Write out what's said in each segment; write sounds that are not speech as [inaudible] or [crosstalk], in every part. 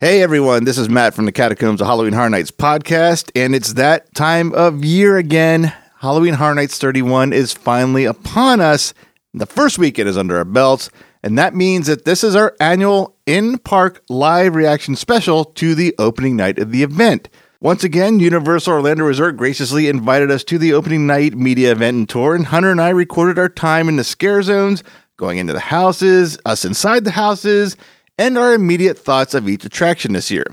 Hey everyone, this is Matt from the Catacombs of Halloween Horror Nights podcast, and it's that time of year again. Halloween Horror Nights 31 is finally upon us. The first weekend is under our belts, and that means that this is our annual in park live reaction special to the opening night of the event. Once again, Universal Orlando Resort graciously invited us to the opening night media event and tour, and Hunter and I recorded our time in the scare zones, going into the houses, us inside the houses, and our immediate thoughts of each attraction this year.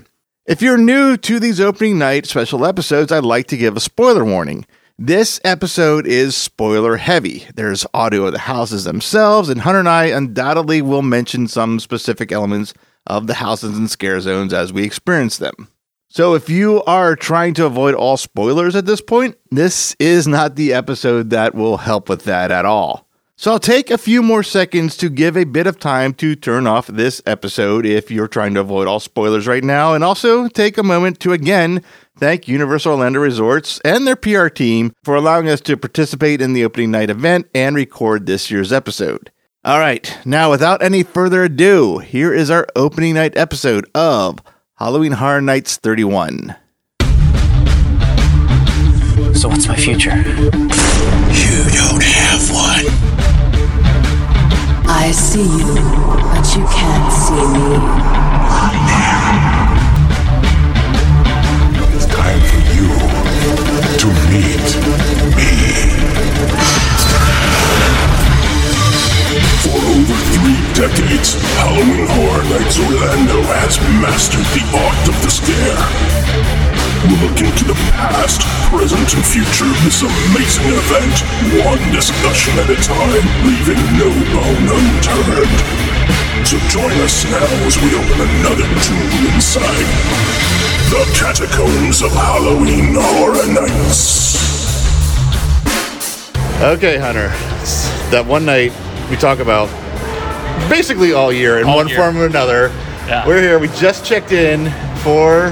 If you're new to these opening night special episodes, I'd like to give a spoiler warning. This episode is spoiler heavy. There's audio of the houses themselves, and Hunter and I undoubtedly will mention some specific elements of the houses and scare zones as we experience them. So, if you are trying to avoid all spoilers at this point, this is not the episode that will help with that at all. So I'll take a few more seconds to give a bit of time to turn off this episode if you're trying to avoid all spoilers right now, and also take a moment to again thank Universal Orlando Resorts and their PR team for allowing us to participate in the opening night event and record this year's episode. All right, now without any further ado, here is our opening night episode of Halloween Horror Nights 31. So what's my future? You don't have one. I see you, but you can't see me. It's time for you to meet me. For over three decades, Halloween Horror Nights Orlando has mastered the art of the scare. We'll look into the past, present, and future of this amazing event, one discussion at a time, leaving no bone unturned. So join us now as we open another tomb inside the catacombs of Halloween Horror Nights. Okay, Hunter. That one night we talk about basically all year in All one year. form or another. Yeah. We're here. We just checked in for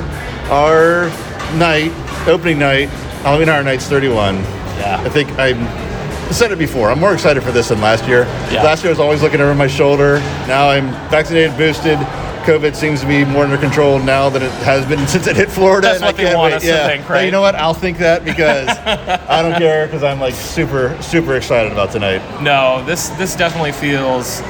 our night, opening night, Halloween Horror Nights 31. Yeah. I think I'm, I said it before. I'm more excited for this than last year. Yeah. Last year I was always looking over my shoulder. Now I'm vaccinated, boosted. COVID seems to be more under control now than it has been [laughs] since it hit Florida. That's I what they want wait. us to yeah. think, And right? you know what? I'll think that because [laughs] I don't care because I'm like super, super excited about tonight. No, this this definitely feels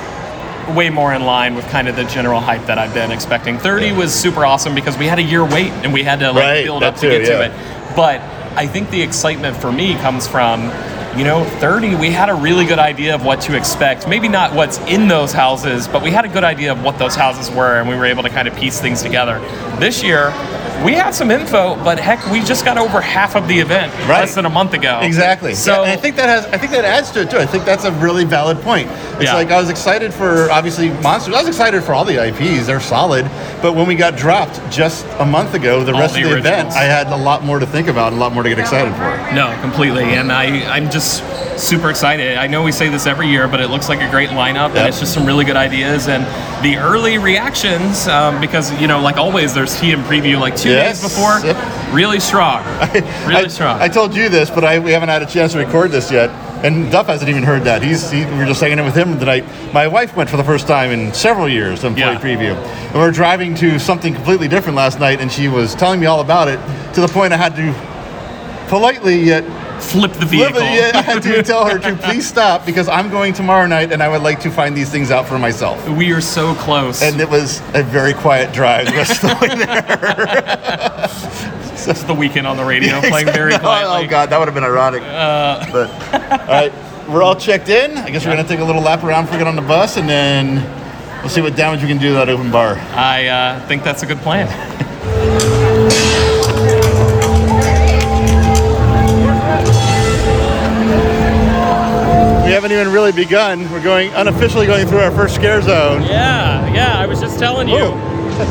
way more in line with kind of the general hype that I've been expecting. 30 was super awesome because we had a year wait and we had to like Right, build up too, to get yeah. to it. But I think the excitement for me comes from you know, 30, we had a really good idea of what to expect. Maybe not what's in those houses, but we had a good idea of what those houses were, and we were able to kind of piece things together. This year, we had some info, but heck, we just got over half of the event Right. less than a month ago. Exactly. So Yeah, I think that has. I think that adds to it too. I think that's a really valid point. It's Yeah. like I was excited for obviously monsters. I was excited for all the IPs. They're solid. But when we got dropped just a month ago, the All rest the of the event. I had a lot more to think about, and a lot more to get excited for. No, completely. And I, I'm just super excited. I know we say this every year, but it looks like a great lineup, Yep. and it's just some really good ideas. And the early reactions, um, because, you know, like always, there's and preview like two Yes. days before, Yep. really strong. [laughs] really I, strong. I told you this, but I, we haven't had a chance to record this yet. And Duff hasn't even heard that. He's he, we were just hanging out with him tonight. My wife went for the first time in several years to employee Yeah. preview, and we were driving to something completely different last night, and she was telling me all about it to the point I had to politely yet Flip the vehicle. Literally, yeah, I had to [laughs] tell her to please stop because I'm going tomorrow night and I would like to find these things out for myself. we are so close. And it was a very quiet drive the rest of the way there. It's the Weeknd on the radio [laughs] playing very Oh, quietly. Oh, God, that would have been ironic. but all right, we're all checked in. I guess we're gonna take a little lap around before we get on the bus, and then we'll see what damage we can do to that open bar. I uh, think that's a good plan. [laughs] haven't even really begun. We're going unofficially going through our first scare zone. Yeah, yeah. I was just telling you,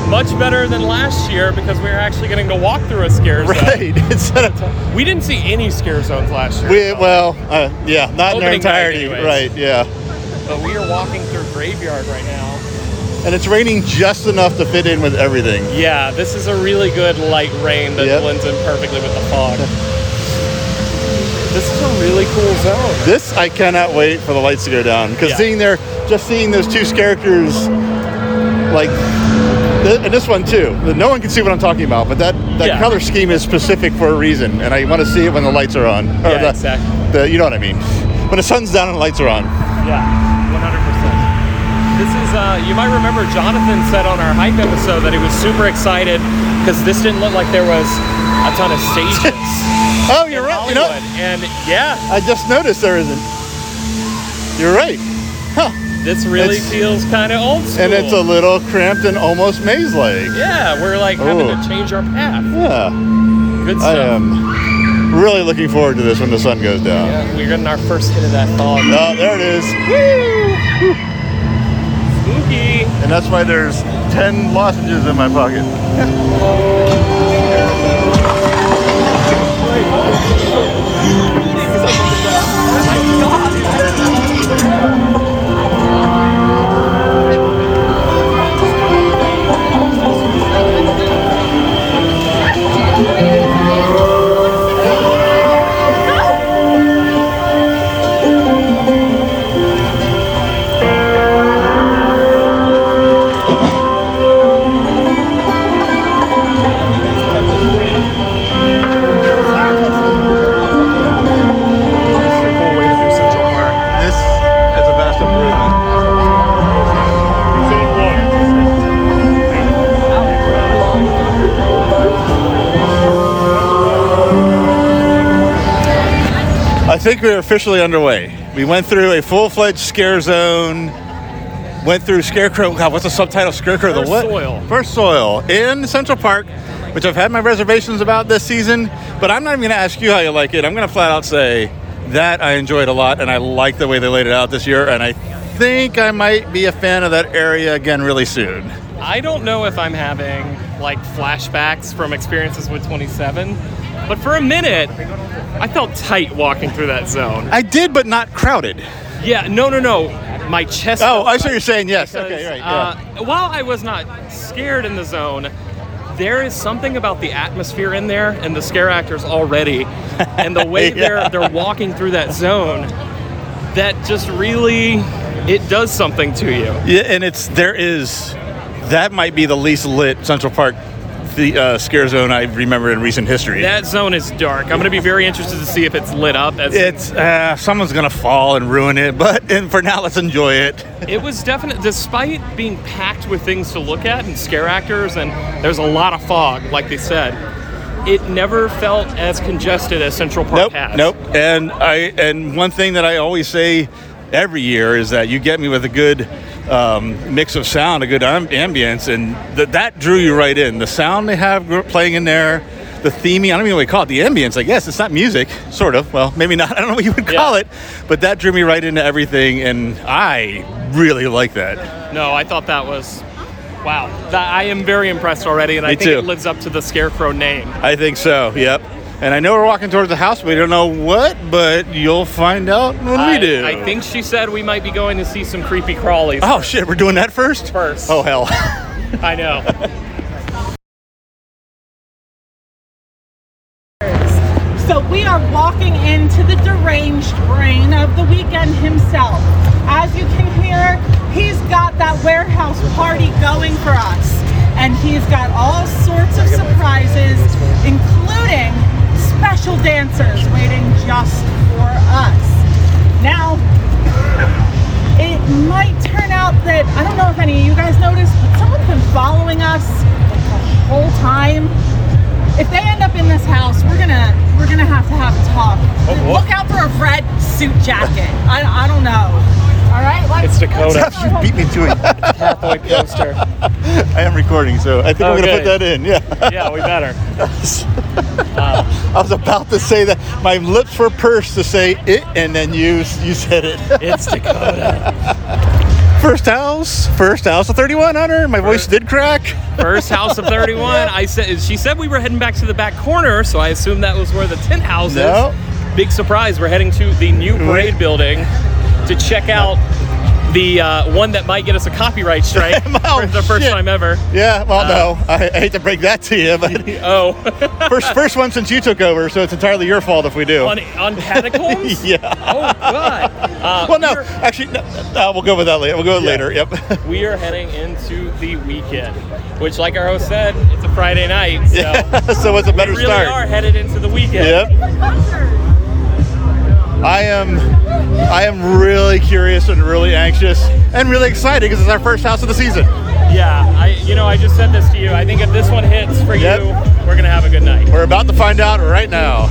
much better than last year because we were actually getting to walk through a scare zone. Right. [laughs] Instead of We didn't see any scare zones last year. we well, uh, yeah, not in their Opening entirety. Right. Yeah. but we are walking through graveyard right now. And it's raining just enough to fit in with everything. Yeah, this is a really good light rain that Yep. blends in perfectly with the fog. [laughs] this is a really cool zone. This I cannot wait for the lights to go down because Yeah. seeing there, just seeing those two characters like and this one too. No one can see what I'm talking about, but that, that Yeah. color scheme is specific for a reason, and I want to see it when the lights are on. Yeah, the, exactly. The, you know what I mean? When the sun's down and the lights are on. Yeah, 100%. This is, uh, you might remember Jonathan said on our hype episode that he was super excited because this didn't look like there was a ton of stages [laughs] Oh, you're right. You know, and yeah, I just noticed there isn't. You're right. Huh. this really It's- feels kind of old school. And it's a little cramped and almost maze-like. yeah, we're like having to change our path. Yeah. Good stuff. I am really looking forward to this when the sun goes down. Yeah, we're getting our first hit of that fog. Oh, there it is. Spooky. And that's why there's 10 lozenges in my pocket. [laughs] I think we're officially underway. We went through a full-fledged scare zone. Went through Scarecrow. God, what's the subtitle? Scarecrow. First the what? Soil. First Soil in Central Park, which I've had my reservations about this season. But I'm not even going to ask you how you like it. I'm going to flat out say that I enjoyed a lot, and I like the way they laid it out this year. And I think I might be a fan of that area again really soon. I don't know if I'm having like flashbacks from experiences with 27, but for a minute, I felt tight walking through that zone. I did, but not crowded. Yeah, no, no, no. My chest. Oh, I see what you're saying. Yes. because, okay. Right. Yeah. uh, while I was not scared in the zone, there is something about the atmosphere in there and the scare actors already, and the way [laughs] Yeah. they're they're walking through that zone, that just really it does something to you. Yeah, and it's there is that might be the least lit Central Park the uh, scare zone I remember in recent history. That zone is dark. I'm going to be very interested to see if it's lit up. As it's uh, someone's gonna fall and ruin it, but and for now let's enjoy it. It was definite, despite being packed with things to look at and scare actors, and there's a lot of fog, like they said. It never felt as congested as Central Park Nope, has. nope. And I and one thing that I always say every year is that you get me with a good um, mix of sound, a good am- ambience, and th- that drew you right in. The sound they have gr- playing in there, the theming, I don't even know what you call it, the ambience, I guess. It's not music, sort of. Well, maybe not. [laughs] I don't know what you would call Yeah. it, but that drew me right into everything, and I really like that. No, I thought that was wow. That, I am very impressed already, and I think too. it lives up to the Scarecrow name. I think so, yep. And I know we're walking towards the house, but we don't know what, but you'll find out when I, we do. I think she said we might be going to see some creepy crawlies. Oh, shit, we're doing that first? First. Oh, hell. [laughs] I know. So we are walking into the deranged brain of the Weeknd himself. As you can hear, he's got that warehouse party going for us. And he's got all sorts of surprises, including special dancers waiting just for us. Now, it might turn out that I don't know if any of you guys noticed, but someone's been following us the whole time. If they end up in this house, we're gonna we're gonna have to have a talk. Oh, Look out for a red suit jacket. I, I don't know. All right, let's, It's Dakota. let's- you beat me to it. [laughs] Catboy poster. I am recording, so I think we're going to put that in. Yeah. Yeah, we better. [laughs] I was about to say that. My lips were pursed to say it, and then you you said it. [laughs] It's Dakota. First house, first house of 3100. My voice did crack. First house of 31. I said she said we were heading back to the back corner, so I assumed that was where the tent house is. No. Big surprise. We're heading to the new parade building to check out the uh, one that might get us a copyright strike [laughs] Oh, for the first shit. time ever. Yeah, well, Uh, no, I, I hate to break that to you, but [laughs] Oh, [laughs] first first one since you took over, so it's entirely your fault if we do. on, on catacombs. yeah. Oh God. Uh, Well, no, we are- actually, no, no, we'll go with that later. We'll go with Yeah. later. Yep. we are heading into the Weeknd, which, like our host said, it's a Friday night. So so it's a better we really start. are headed into the Weeknd. Yep. I am, I am really curious and really anxious and really excited because it's our first house of the season. Yeah, I you know I just said this to you. I think if this one hits for Yep. you, we're gonna have a good night. We're about to find out right now.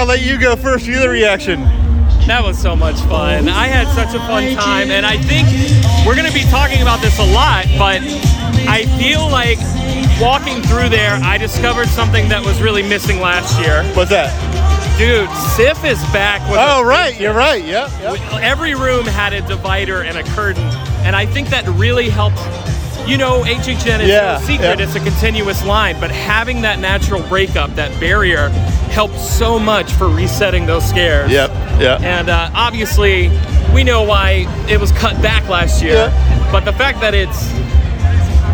I'll let you go first. You the reaction. That was so much fun. I had such a fun time, and I think we're gonna be talking about this a lot. But I feel like walking through there, I discovered something that was really missing last year. What's that? Dude, Sif is back with. Oh, right. You're right. Yep. yep. Every room had a divider and a curtain, and I think that really helped. You know, HHN is Yeah, no secret; yeah. it's a continuous line. But having that natural breakup, that barrier, helped so much for resetting those scares. Yep. Yep. And uh, obviously, we know why it was cut back last year. Yeah. But the fact that it's,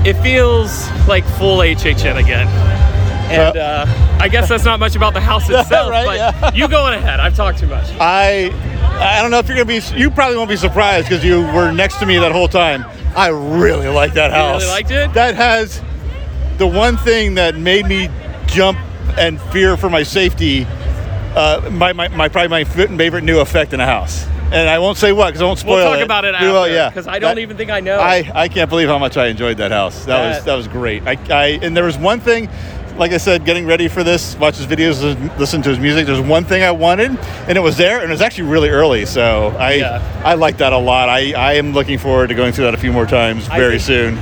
it feels like full HHN again. And Yeah. uh, I guess that's not much about the house [laughs] itself. Right, but yeah. [laughs] you going ahead. I've talked too much. I I don't know if you're gonna be. You probably won't be surprised because you were next to me that whole time. I really like that house. really house. liked it? That has the one thing that made me jump and fear for my safety. Uh, my, my, my probably my favorite new effect in a house, and I won't say what because I won't spoil it. We'll talk it. about it after. yeah. Because I don't That- even think I know. I, I can't believe how much I enjoyed that house. That, was That- that was great. I, I and there was one thing, like I said, getting ready for this, watch his videos, listen to his music. There's one thing I wanted, and it was there, and it was actually really early. So I Yeah. I like that a lot. I, I am looking forward to going through that a few more times very think- soon.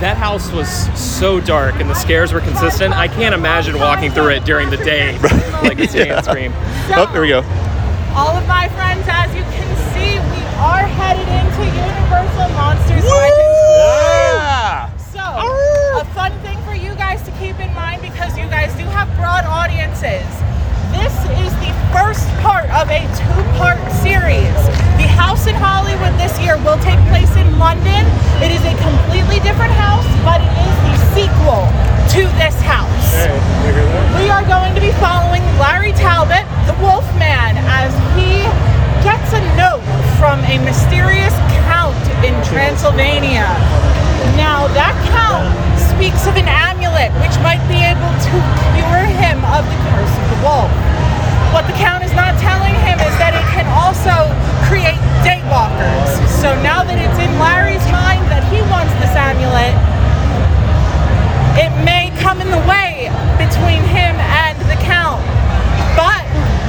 That house was so dark and the scares were consistent. I can't imagine walking through it during the day [laughs] like a stand Yeah. scream. Oh, there we go. All of my friends, as you can see, we are headed into Universal Monsters Legends. Yeah. So, a fun thing for you guys to keep in mind because you guys do have broad audiences. This is the first part of a two part series. The house in Hollywood this year will take place in London. It is a completely different house, but it is the sequel to this house. We are going to be following Larry Talbot, the Wolfman, as he gets a note from a mysterious count in Transylvania. Now, that count speaks of an amulet which might be able to him of the curse of the wolf. What the count is not telling him is that it can also create daywalkers. So now that it's in Larry's mind that he wants this amulet, it may come in the way between him and the Count. But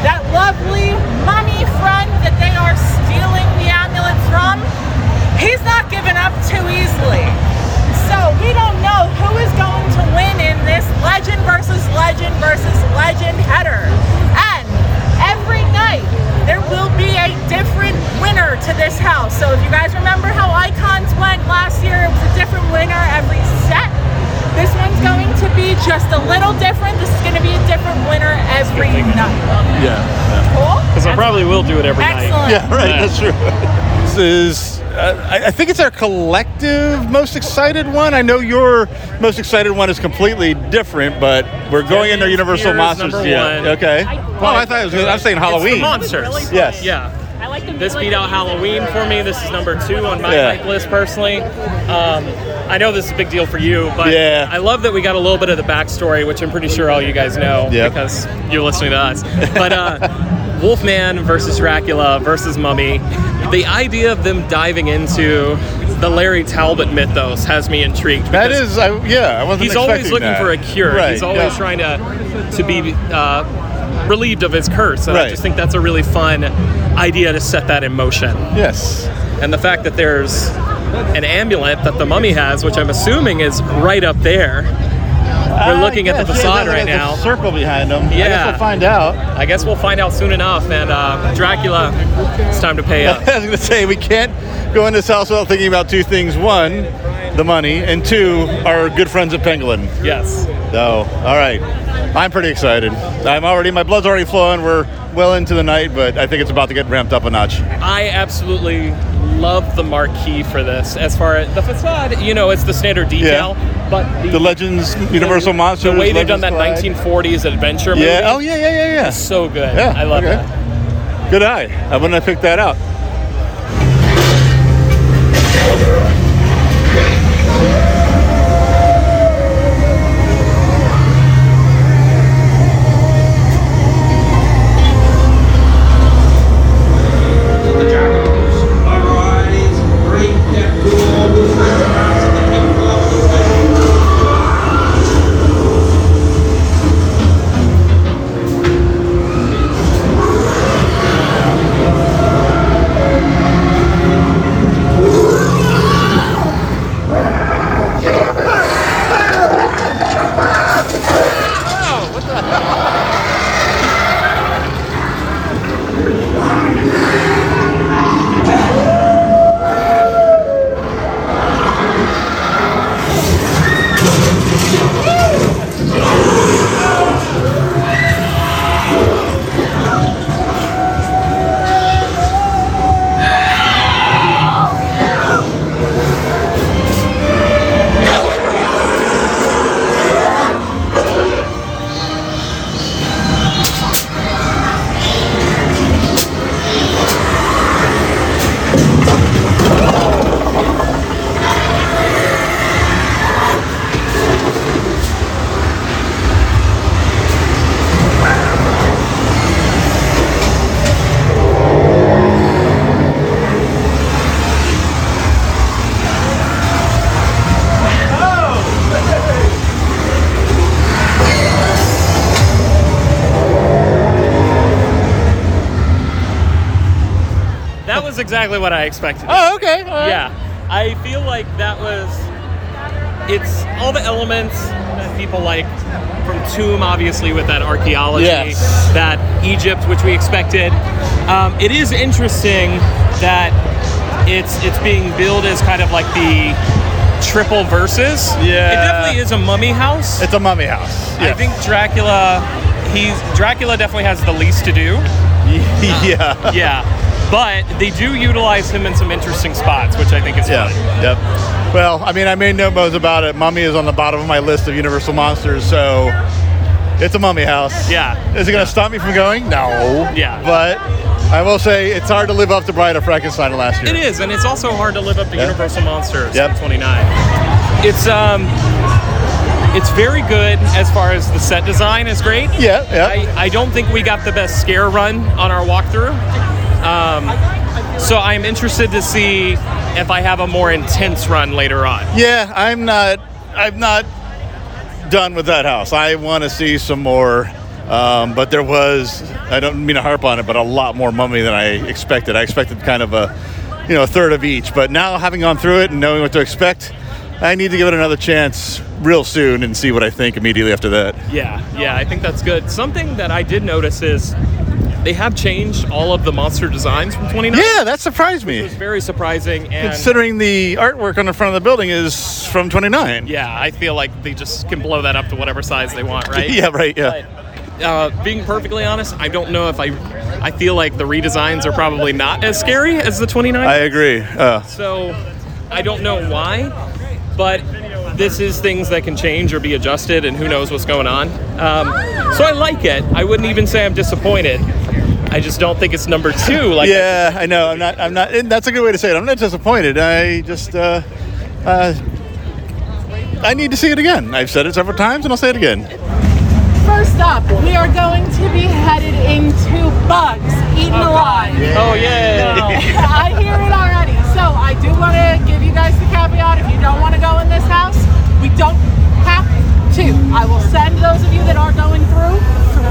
that lovely mummy friend that they are stealing the amulet from, he's not given up too easily. So we don't know who is going to win in this legend versus legend versus legend header. And every night there will be a different winner to this house. So if you guys remember how Icons went last year, it was a different winner every set. This one's going to be just a little different. This is going to be a different winner every night. Yeah. Cool? Because I probably will do it every night. Excellent. Yeah. Right. Yeah. That's true. [laughs] is, uh, I, I think it's our collective most excited one. I know your most excited one is completely different, but we're going into Deadliest Universal Fear is Monsters. number Yeah. one. Okay. I- oh, I thought it was. I'm saying It's the Halloween. monsters. Yes. Yeah. I like them. This beat out Halloween for me. This is number two on my Yeah. hype list personally. Um, I know this is a big deal for you, but Yeah. I love that we got a little bit of the backstory, which I'm pretty sure all you guys know Yep. because you're listening to us. But uh, [laughs] Wolfman versus Dracula versus Mummy, the idea of them diving into the Larry Talbot mythos has me intrigued. That is, I, yeah, I wasn't. He's always looking that. for a cure. Right, He's always yeah. trying to to be uh, relieved of his curse. And I just think that's a really fun idea to set that in motion. Yes. And the fact that there's an amulet that the mummy has, which I'm assuming is right up there. We're looking at the guess, yeah, facade right now. Circle behind them. Yeah, I guess Yeah. we'll find out. I guess we'll find out soon enough. And uh, Dracula, it's time to pay [laughs] up. I was going to say we can't go in this house without thinking about two things: one, the money, and two, our good friends at Pangolin. yes. So, all right, I'm pretty excited. I'm already, my blood's already flowing. We're well into the night, but I think it's about to get ramped up a notch. I absolutely love the marquee for this. As far as the facade, you know, it's the standard detail, but the, The Legends Universal Monsters. the way they've done that Legends 1940s adventure movie, Yeah. Oh yeah, yeah, yeah, yeah. so good. Yeah, I love okay. that. Good eye. I wouldn't have picked that out. Was exactly what I expected. Oh, okay. right. Yeah, I feel like that was. It's all the elements that people like from Tomb, obviously with that archaeology, Yes. that Egypt, which we expected. Um, it is interesting that it's it's being billed as kind of like the triple versus. Yeah. it definitely is a mummy house. It's a mummy house. I think Dracula, he's Dracula definitely has the least to do. [laughs] yeah. Yeah, but they do utilize him in some interesting spots, which I think is Yeah. fun. Yep. Well, I mean, I made no bones about it. Mummy is on the bottom of my list of Universal monsters, so it's a mummy house. Yeah. Is it going to stop me from going? No. Yeah. But I will say it's hard to live up to Bride of Frankenstein last year. It is, and it's also hard to live up to Yeah. Universal Monsters Yep. 29. It's um, it's very good as far as the set design is great. Yeah. Yeah. I, I don't think we got the best scare run on our walkthrough. Um, so I'm interested to see if I have a more intense run later on. Yeah, I'm not. I'm not done with that house. I want to see some more. Um, but there was. I don't mean to harp on it, but a lot more mummy than I expected. I expected kind of a, you know, a third of each. But now having gone through it and knowing what to expect, I need to give it another chance real soon and see what I think immediately after that. Yeah, yeah, I think that's good. Something that I did notice is they have changed all of the monster designs from 29. Yeah, that surprised It me. was very surprising and Considering the artwork on the front of the building is from 29. yeah, I feel like they just can blow that up to whatever size they want, right? [laughs] Yeah, right, yeah. But uh, being perfectly honest, I don't know if I. I feel like the redesigns are probably not as scary as the 29. I agree. Uh, So I don't know why, but this is things that can change or be adjusted, and who knows what's going on. Um, so I like it. I wouldn't even say I'm disappointed. I just don't think it's number two. [laughs] Like yeah, I know. I'm not. I'm not. And that's a good way to say it. I'm not disappointed. I just. Uh, uh, I need to see it again. I've said it several times, and I'll say it again. First up, we are going to be headed into Bugs Eaten Alive. Oh yeah. [laughs] I hear it already. So I do want to give you guys the caveat. If you don't want to go in this house, we don't have to. I will send those of you that are going through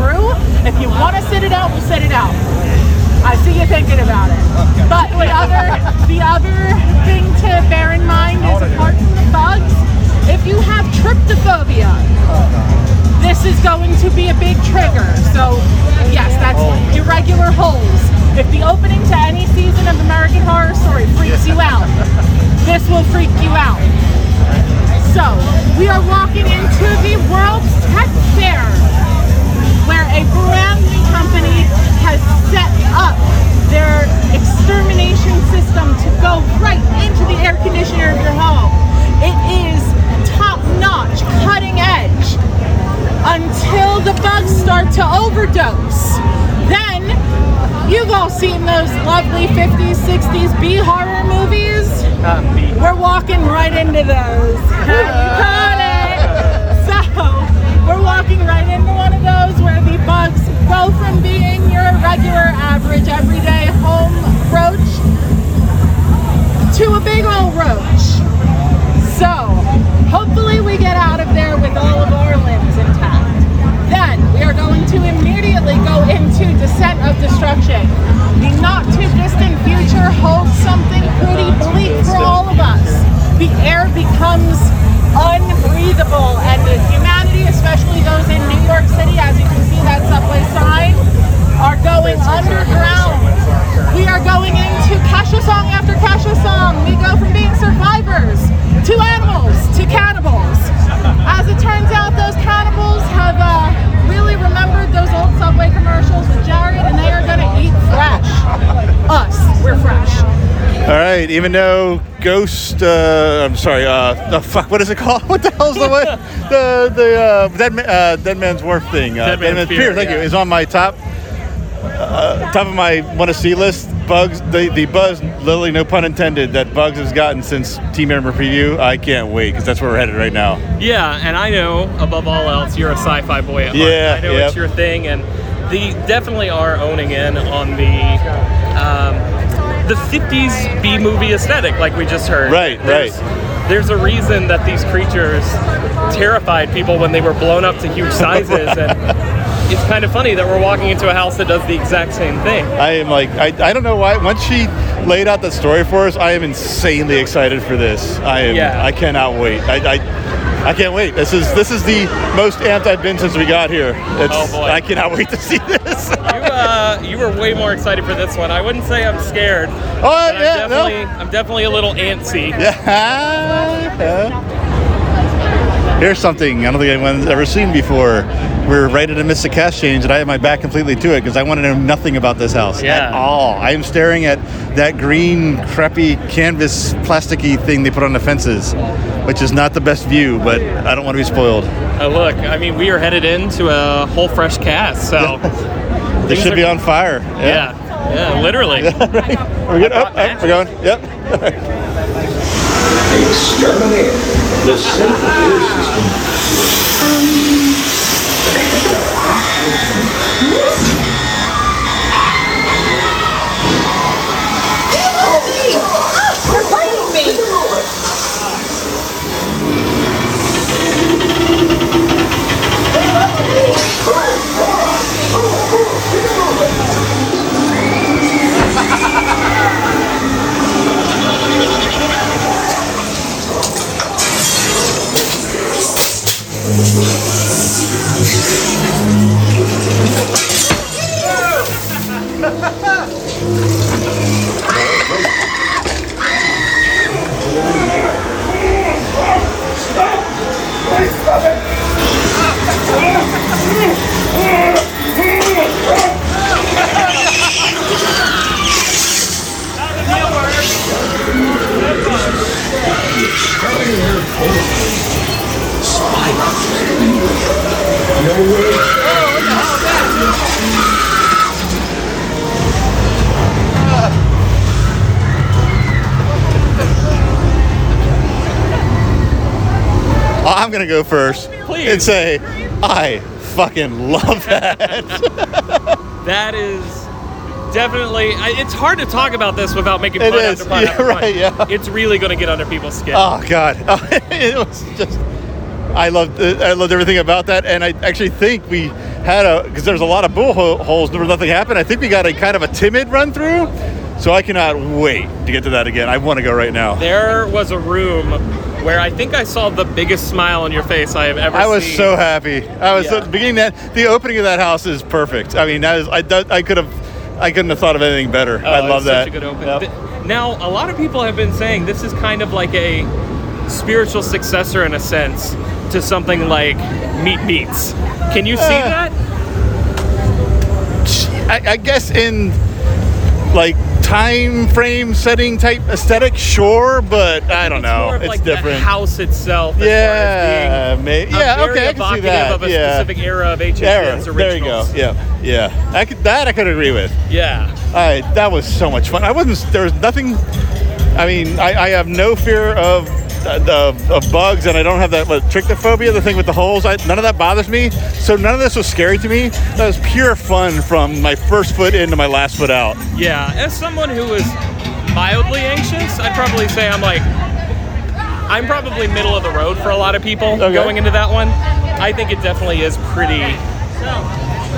through. If you want to sit it out, we'll sit it out. I see you thinking about it. But the other the other thing to bear in mind is apart from the bugs, if you have trypophobia, this is going to be a big trigger. So, yes, that's irregular holes. If the opening to any season of American Horror Story freaks you out, this will freak you out. So, we are walking into the World's Tech Fair, where a brand new company has set up their extermination system to go right into the air conditioner of your home. It is top notch, cutting edge until the bugs start to overdose. Then you've all seen those lovely 50s, 60s B horror movies. We're walking right into those. Walking right into one of those where the bugs go from being your regular, average, everyday home roach to a big old roach. So, hopefully we get out of there with all of our limbs intact. Then we are going to immediately go into Descent of Destruction. The not too distant future holds something pretty bleak for all of us. The air becomes unbreathable, and humanity, especially those in New York City, as you can see that subway sign, are going underground. We are going into Kasha song after Kasha song. We go from being survivors to animals to cannibals. As it turns out, those cannibals have uh, really remembered those old Subway commercials with Jared, and they are going to eat fresh. Us, we're fresh. All right. Even though Ghost, uh, I'm sorry. Uh, the [laughs] fuck. What is it called? [laughs] What the hell's the way? The the uh, dead, Ma- uh, dead man's wharf thing. Uh, Dead Man's Pier, Thank you. yeah. Is on my top. Uh, top of my want to see list. Bugs. The the buzz. Literally, no pun intended. That Bugs has gotten since Team Member Preview. I can't wait because that's where we're headed right now. Yeah, and I know above all else you're a sci-fi boy at heart. Yeah, I know yep. it's your thing, and the definitely are owning in on the um, the 50s B movie aesthetic, like we just heard. Right, There's- There's a reason that these creatures terrified people when they were blown up to huge sizes, and [laughs] it's kind of funny that we're walking into a house that does the exact same thing. I am like I, I don't know why. Once she laid out the story for us, I am insanely excited for this. I am. Yeah. I cannot wait. I, I I can't wait. This is this is the most amped I've been since we got here. It's, Oh, boy. I cannot wait to see this. You, uh, you were way more excited for this one. I wouldn't say I'm scared. oh But I'm yeah, no. definitely, I'm definitely a little antsy. [laughs] Yeah. Here's something I don't think anyone's ever seen before. We're right at a Mystic Cast change, and I have my back completely to it because I want to know nothing about this house Yeah. at all. I am staring at that green, crappy canvas, plasticky thing they put on the fences, which is not the best view, but I don't want to be spoiled. Uh, look, I mean, we are headed into a whole fresh cast, so [laughs] they should are- be on fire. yeah, yeah, literally. [laughs] We're good. Up, up, we're going. Yep. [laughs] Exterminate the central Oh! [laughs] I'm gonna go first Please. and say I fucking love that. [laughs] That is definitely. I- It's hard to talk about this without making It fun is. after pun [laughs] Yeah, after right, yeah. It's really going to get under people's skin. oh god, [laughs] it was just. I loved. I loved everything about that, and I actually think we had a because there's a lot of bull ho- holes where nothing happened. I think we got a kind of a timid run through, so I cannot wait to get to that again. I want to go right now. There was a room where I think I saw the biggest smile on your face I have ever seen. I was seen. so happy. I was Yeah. the beginning that the opening of that house is perfect. I mean, that is I I could have I couldn't have thought of anything better. Oh, I love that. Such a good open. Yep. Now, a lot of people have been saying this is kind of like a spiritual successor in a sense to something like Meat Beats. Can you see Uh, that? I, I guess in like time frame setting type aesthetic, sure, but I don't It's know. it's like different. the house itself. as Yeah, far as being a yeah, okay, I can see that, Of a yeah. specific era of HHN's There, originals. there you go. Yeah, yeah. I could, that I could agree with. Yeah. I, that was so much fun. I wasn't. There was nothing. I mean, I, I have no fear of, of of bugs, and I don't have that what, trichnophobia, the thing with the holes. I, none of that bothers me. So none of this was scary to me. That was pure fun from my first foot in to my last foot out. Yeah, as someone who is mildly anxious, I'd probably say I'm like, I'm probably middle of the road for a lot of people Okay. going into that one. I think it definitely is pretty.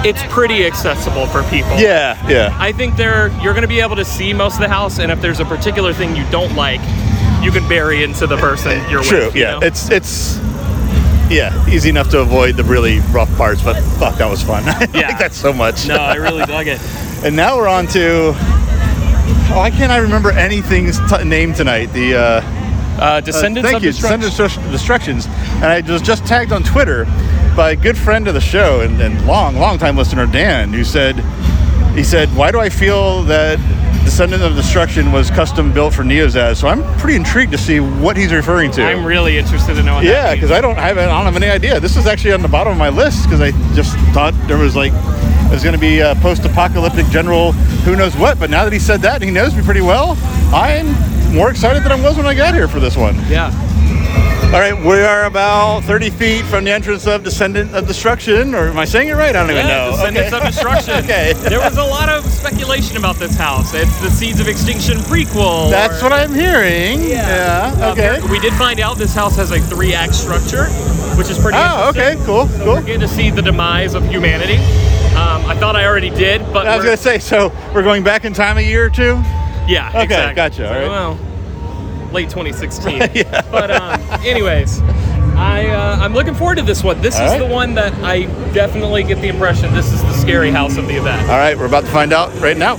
It's pretty accessible for people. Yeah, yeah. I think there you're going to be able to see most of the house, and if there's a particular thing you don't like, you can bury into the person you're True. with. you Yeah. know? It's it's yeah easy enough to avoid the really rough parts, but fuck, that was fun. [laughs] I Yeah. like that so much. no, I really dug it. [laughs] And now we're on to. Why can't I remember anything's t- name tonight? The uh, Uh, uh, thank of you, Destruction. Descendants of Destructions, and I was just tagged on Twitter by a good friend of the show and, and long, long time listener Dan, who said, he said, why do I feel that Descendant of Destruction was custom built for Neozaz? So I'm pretty intrigued to see what he's referring to. I'm really interested to know. Yeah, because I don't I, haven't, I don't have any idea. This is actually on the bottom of my list because I just thought there was like there's going to be a post-apocalyptic general who knows what. But now that he said that, and he knows me pretty well. I'm more excited than I was when I got here for this one. Yeah. All right, we are about 30 feet from the entrance of Descendant of Destruction, or am I saying it right? I don't even Yeah, know. Descendants Okay. of Destruction. [laughs] Okay. There was a lot of speculation about this house. It's the Seeds of Extinction prequel. That's or- what I'm hearing. Yeah. Um, okay. we did find out this house has a three-act structure, which is pretty Oh, okay. Cool. We're Cool. getting to see the demise of humanity. Um, I thought I already did, but I was gonna say, so we're going back in time a year or two. yeah, Okay, exactly. gotcha, all right. Well, late 2016. [laughs] But um, anyways, I uh, I'm looking forward to this one. This All is right. the one that I definitely get the impression this is the scary house of the event. All right, we're about to find out right now.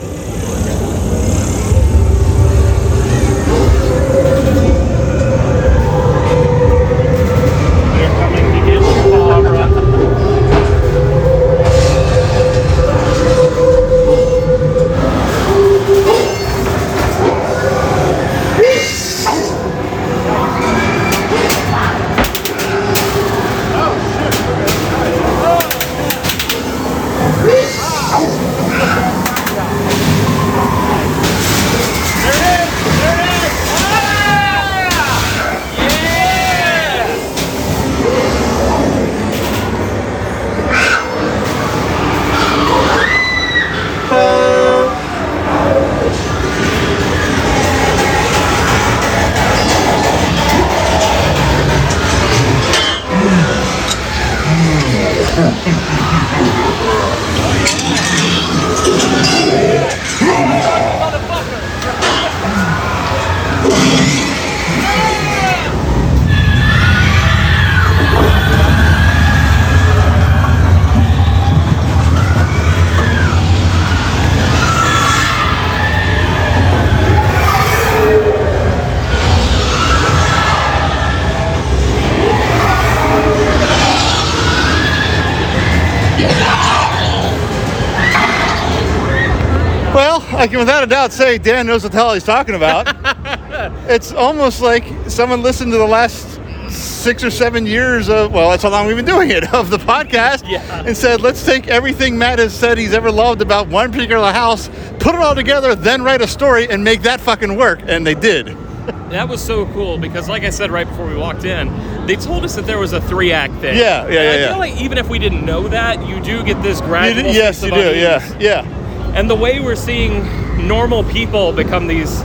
Well, I can without a doubt say Dan knows what the hell he's talking about. [laughs] it's almost like someone listened to the last six or seven years of, well, that's how long we've been doing it, [laughs] of the podcast, Yeah. and said, let's take everything Matt has said he's ever loved about one particular house, put it all together, then write a story and make that fucking work. And they did. [laughs] that was so cool because, like I said right before we walked in, they told us that there was a three act thing. Yeah, yeah, yeah, I yeah. feel like even if we didn't know that, you do get this You gradual. yes, you do. Yeah, yeah. And the way we're seeing normal people become these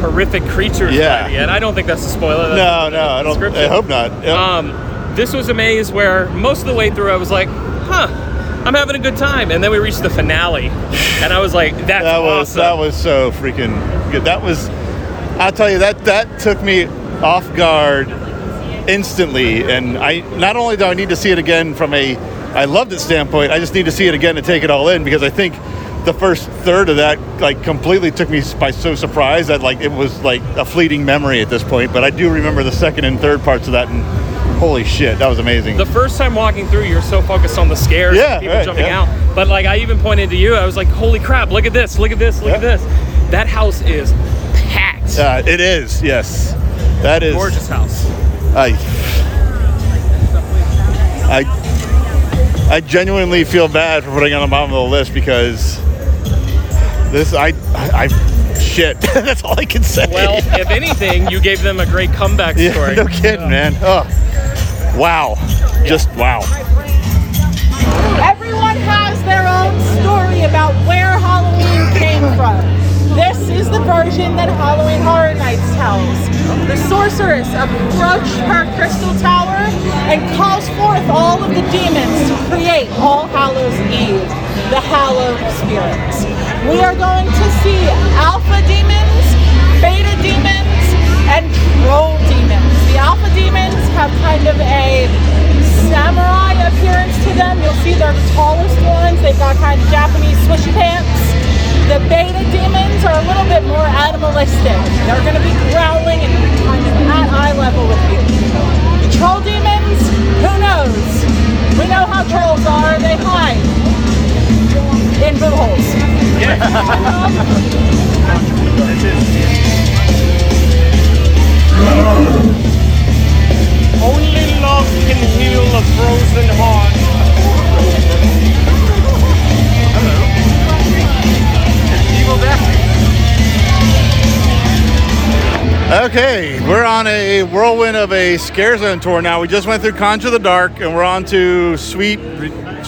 horrific creatures Yeah. by the end, I don't think that's a spoiler. No, That's no, I don't. I hope not. Yep. Um, this was a maze where most of the way through I was like, huh, I'm having a good time. And then we reached the finale, and I was like, that's that was awesome. that was so freaking good. That was. I'll tell you that that took me off guard instantly, and I not only do I need to see it again from a I loved it standpoint, I just need to see it again to take it all in because I think the first third of that like completely took me by so surprise that like it was like a fleeting memory at this point. But I do remember the second and third parts of that, and holy shit, that was amazing. the first time walking through, you're so focused on the scares, Yeah, and people right, jumping yeah. out. But like I even pointed to you, I was like, holy crap, look at this, look at this, look at this. That house is packed. uh, it is yes, that is Gorgeous house. I, I, I genuinely feel bad for putting on the bottom of the list because this, I, I, I shit. [laughs] That's all I can say. Well, if anything, you gave them a great comeback yeah, story. no kidding, man. Oh, wow, just wow. Everyone has their own story about where Halloween came from. This is the version that Halloween Horror Nights tells. The sorceress approached her crystal tower and calls forth all of the demons to create All Hallows Eve, the hallowed spirits. We are going to see alpha demons, beta demons, and troll demons. The alpha demons have kind of a samurai appearance to them. You'll see they're the tallest ones. They've got kind of Japanese swishy pants. The beta demons are a little bit more animalistic. They're going to be growling and kind of at eye level with you. The troll demons, who knows? We know how trolls are. Only love can heal a frozen heart. Hello. Okay, we're on a whirlwind of a scare zone tour now. We just went through Conjure the Dark, and we're on to Sweet,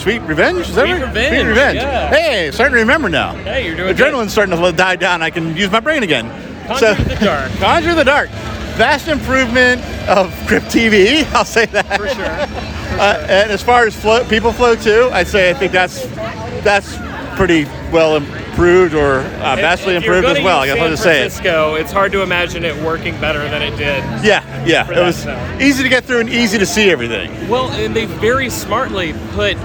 Sweet Revenge. Is that Sweet right? Revenge, Sweet Revenge. yeah. Hey, starting to remember now. Hey, you're doing Adrenaline's starting to die down. I can use my brain again. Conjure the Dark. [laughs] Conjure the Dark. Vast improvement of Crypt TV. [laughs] I'll say that. For [laughs] sure. Uh, and as far as flow, people flow too, I'd say I think that's that's pretty well improved or uh, vastly If you're improved as well. I guess I'll just say it. It's hard to imagine it working better than it did. Yeah, yeah. It was zone. easy to get through and easy to see everything. Well, and they very smartly put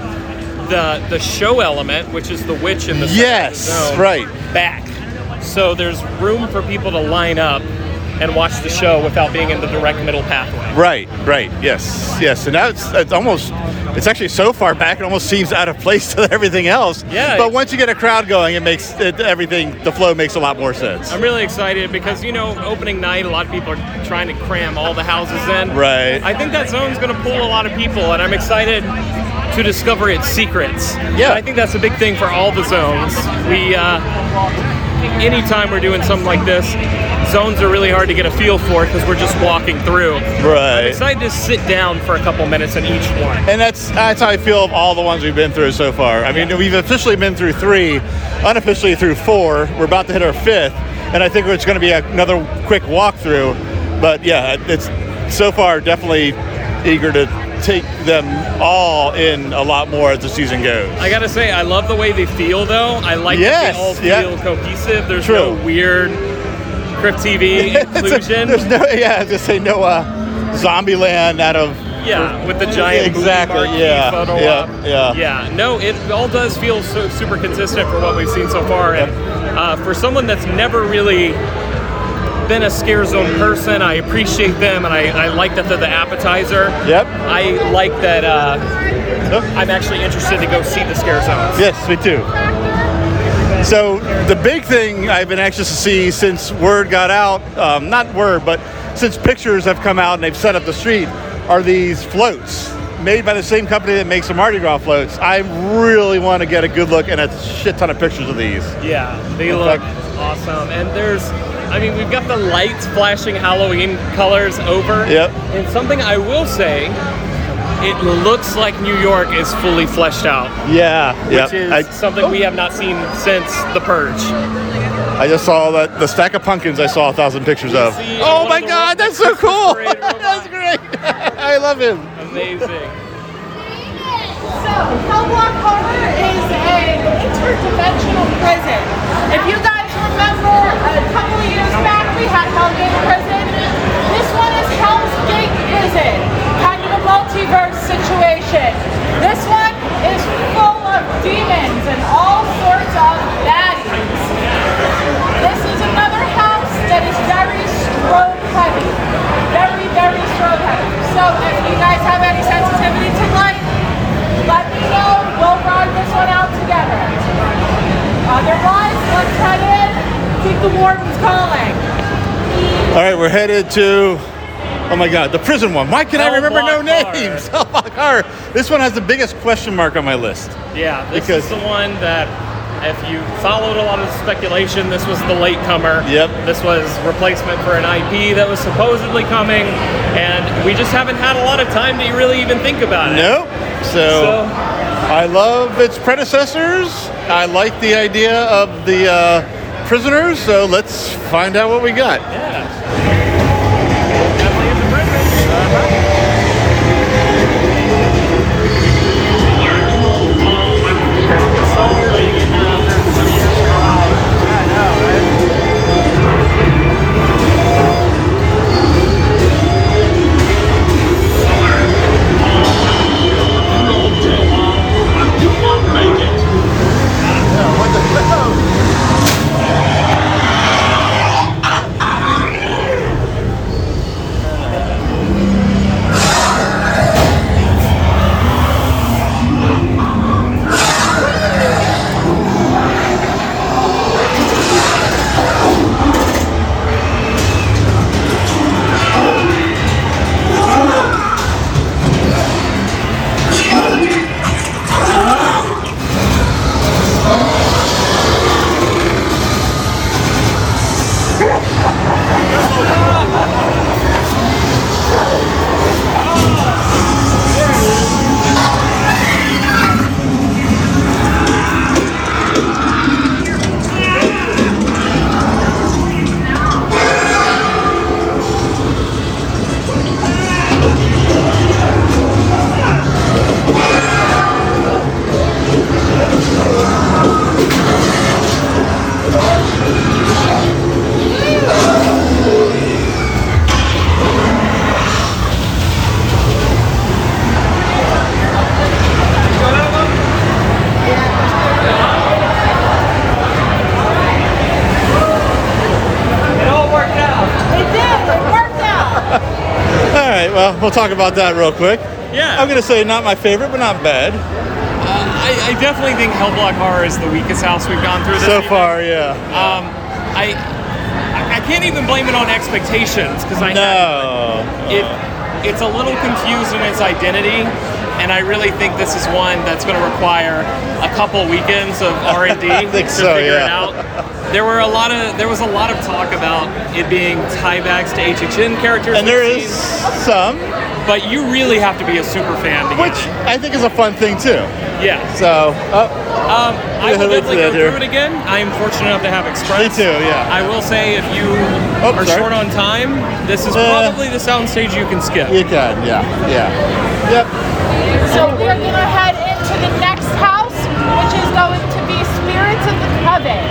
the the show element, which is the witch in the center of the Yes, zone, right. back. So there's room for people to line up and watch the show without being in the direct middle pathway. Right, right. Yes, yes. And now it's, it's almost, it's actually so far back, it almost seems out of place [laughs] to everything else. Yeah. But once you get a crowd going, it makes it, everything, the flow makes a lot more sense. I'm really excited because you know opening night, a lot of people are trying to cram all the houses in. Right. I think that zone's going to pull a lot of people, and I'm excited to discover its secrets. Yeah. I think that's a big thing for all the zones. We, uh, anytime we're doing something like this, zones are really hard to get a feel for because we're just walking through. I'm Right. excited to sit down for a couple minutes in each one. And that's that's how I feel of all the ones we've been through so far. I mean, we've officially been through three, unofficially through four. We're about to hit our fifth, and I think it's going to be another quick walkthrough. But yeah, it's so far definitely eager to take them all in a lot more as the season goes. I gotta say, I love the way they feel though. I like Yes, that they all feel cohesive. There's True. no weird Crypt TV [laughs] inclusion. There's no, yeah, just say no uh, Zombieland out of Yeah, with the giant Exactly, yeah, photo yeah, up. yeah. yeah. No, it all does feel so super consistent for what we've seen so far, and uh, for someone that's never really been a scare zone person, I appreciate them, and I, I like that they're the appetizer. Yep. I like that. Uh, I'm actually interested to go see the scare zones. Yes, me too. So the big thing I've been anxious to see since word got out, um, not word, but since pictures have come out and they've set up the street, are these floats made by the same company that makes the Mardi Gras floats. I really want to get a good look and a shit ton of pictures of these. Yeah, they look awesome, and there's I mean, we've got the lights flashing Halloween colors over. Yep. And something I will say, it looks like New York is fully fleshed out, Yeah, which is I, something we have not seen since The Purge. I just saw that the stack of pumpkins I saw a thousand pictures of. see Oh one my of god, that's so cool! [laughs] that's great. I love him. Amazing. So, Hellblock Harbor is an interdimensional prison. If you guys remember, a couple of years back we had Hellgate Prison. This one is Hell's Gate Prison, kind of a multiverse situation. This one is full of demons and all sorts of baddies. This is another house that is very strobe heavy. Very, very strobe heavy. So if you guys have any sensitivity to light, let me know. We'll ride this one out together. Otherwise, let's head in. Keep the wardens calling. All right, we're headed to. Oh my God, the prison one. Why can I remember no Hellblock Horror. names? [laughs] Hellblock Horror. This one has the biggest question mark on my list. Yeah, this Because- is the one that if you followed a lot of speculation, this was the latecomer. Yep. This was replacement for an IP that was supposedly coming, and we just haven't had a lot of time to really even think about it. Nope. So, So, I love its predecessors. I like the idea of the uh, prisoners. So let's find out what we got. yeah. Talk about that real quick. Yeah. I'm gonna say not my favorite, but not bad I, I definitely think Hellblock Horror is the weakest house we've gone through this so evening. far. Yeah. Um, I I can't even blame it on expectations because I No. it it's a little confused in its identity, and I really think this is one that's going to require a couple weekends of R and D [laughs] to so, figure it out. There were a lot of there was a lot of talk about it being tiebacks to HHN characters, And there is some, but you really have to be a super fan to which get it. I think is a fun thing too. Yeah. So, oh, Um, I Yeah, will let's definitely do go that here. through it again. I am fortunate enough to have Express. Me too, yeah. I will say if you Oh, are sorry. short on time, this is Uh, probably the soundstage you can skip. you can. Yeah. Yeah. Yep. So we're gonna head into the next house, which is going to be Spirits of the Coven.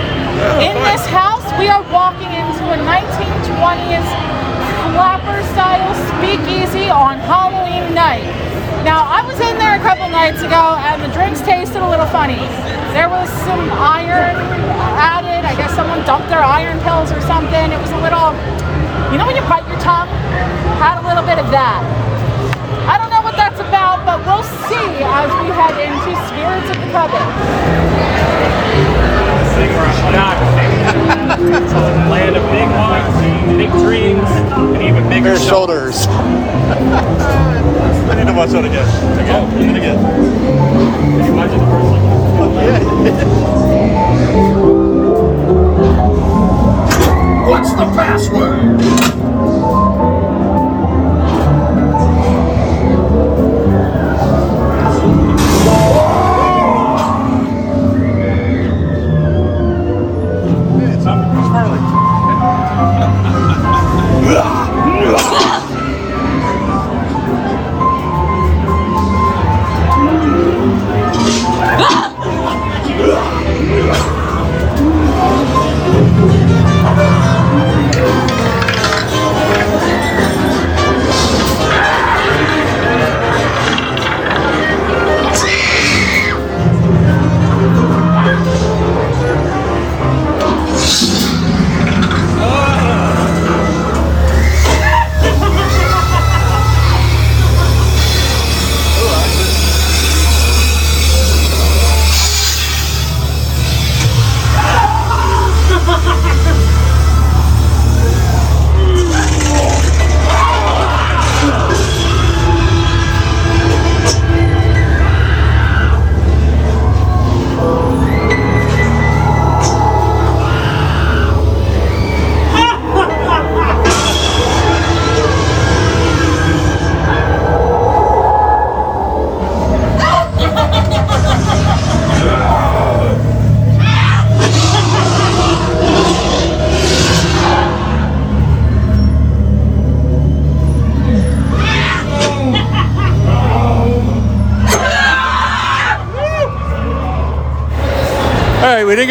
In this house, we are walking into a 1920s flapper style speakeasy on Halloween night. Now, I was in there a couple nights ago and the drinks tasted a little funny. There was some iron added. I guess someone dumped their iron pills or something. It was a little, you know, when you bite your tongue? Had a little bit of that. I don't know what that's about, but we'll see as we head into Spirits of the Coven. It's a land of big wants, big dreams, and even bigger Their shoulders. [laughs] I need to watch that again. Again. And then again. Can you imagine the first one? What's the right,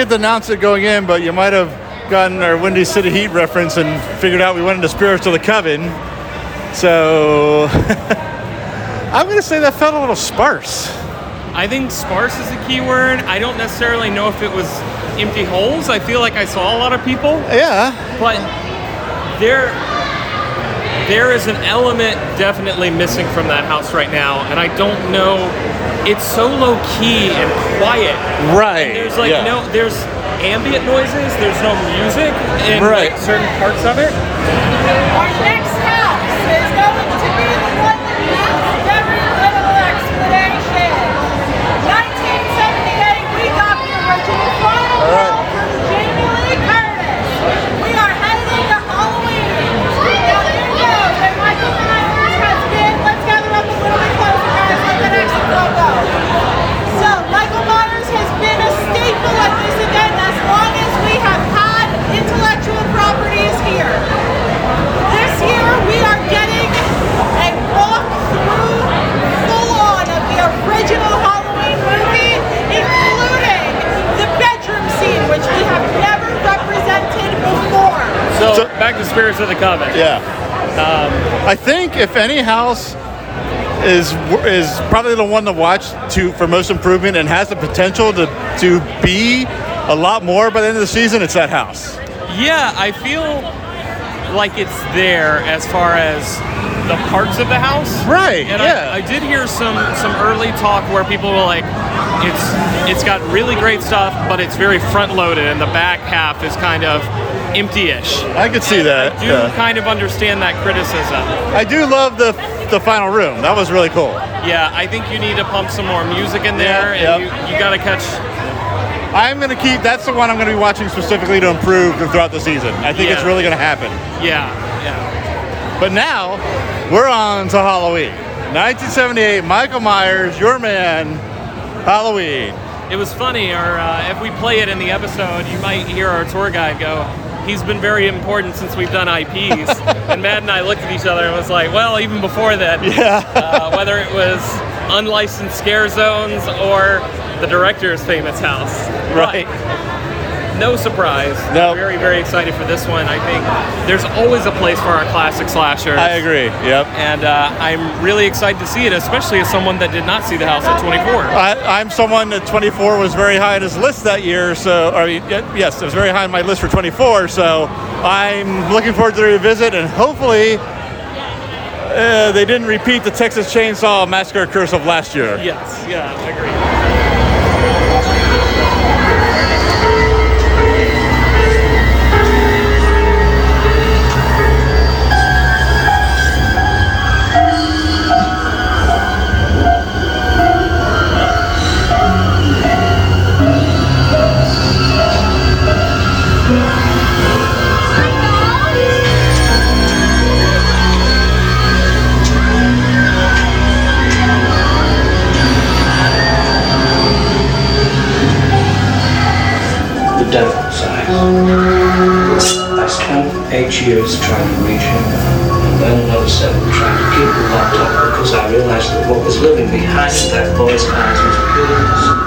didn't announce it going in, but you might have gotten our Windy City Heat reference and figured out we went into Spirits of the Coven. So [laughs] I'm going to say that felt a little sparse. I think sparse is a key word. I don't necessarily know if it was empty holes. I feel like I saw a lot of people, Yeah. but there there is an element definitely missing from that house right now, and I don't know. It's so low key and quiet. Right. There's like yeah. no, there's ambient noises. There's no music in Right. like certain parts of it. Our next house is going to be the one that needs very little explanation. 1978, we got the original final film from Jamie Lee Curtis. We are headed into Halloween. Now you know that Michael Myers has been, let's gather up a little bit closer guys, let the next logo. So Michael Myers has been a staple at this event as long as we have had intellectual properties here. This year we are getting a walkthrough full on of the original Halloween movie, including the bedroom scene, which we have never represented before. So, back to Spirits of the Coven. Yeah. Um, I think if any house is is probably the one to watch to for most improvement and has the potential to to be a lot more by the end of the season, it's that house. Yeah, I feel like it's there as far as the parts of the house. Right, And yeah. I, I did hear some some early talk where people were like, it's it's got really great stuff, but it's very front loaded, and the back half is kind of empty-ish. I could see that. I do yeah. kind of understand that criticism. I do love the the final room. That was really cool. Yeah, I think you need to pump some more music in there, Yeah, and you, you got to catch. I'm gonna keep. That's the one I'm gonna be watching specifically to improve throughout the season. I think it's really gonna happen. Yeah, yeah. But now we're on to Halloween. 1978. Michael Myers, your man. Halloween. It was funny, or uh, if we play it in the episode, you might hear our tour guide go, he's been very important since we've done IPs. [laughs] and Matt and I looked at each other and was like, well, even before that, Yeah. uh, whether it was unlicensed scare zones or the director's famous house. Right. But no surprise. No. Very, very excited for this one. I think there's always a place for our classic slashers. I agree. Yep. And uh, I'm really excited to see it, especially as someone that did not see the house at 24. I, I'm someone that 24 was very high on his list that year, so I mean, yes, it was very high on my list for 24. So I'm looking forward to the revisit, and hopefully uh, they didn't repeat the Texas Chainsaw Massacre curse of last year. Yes, yeah, I agree. Devil's eyes. I spent eight years trying to reach him, and then another seven trying to keep him locked up because I realized that what was living behind that boy's eyes was pure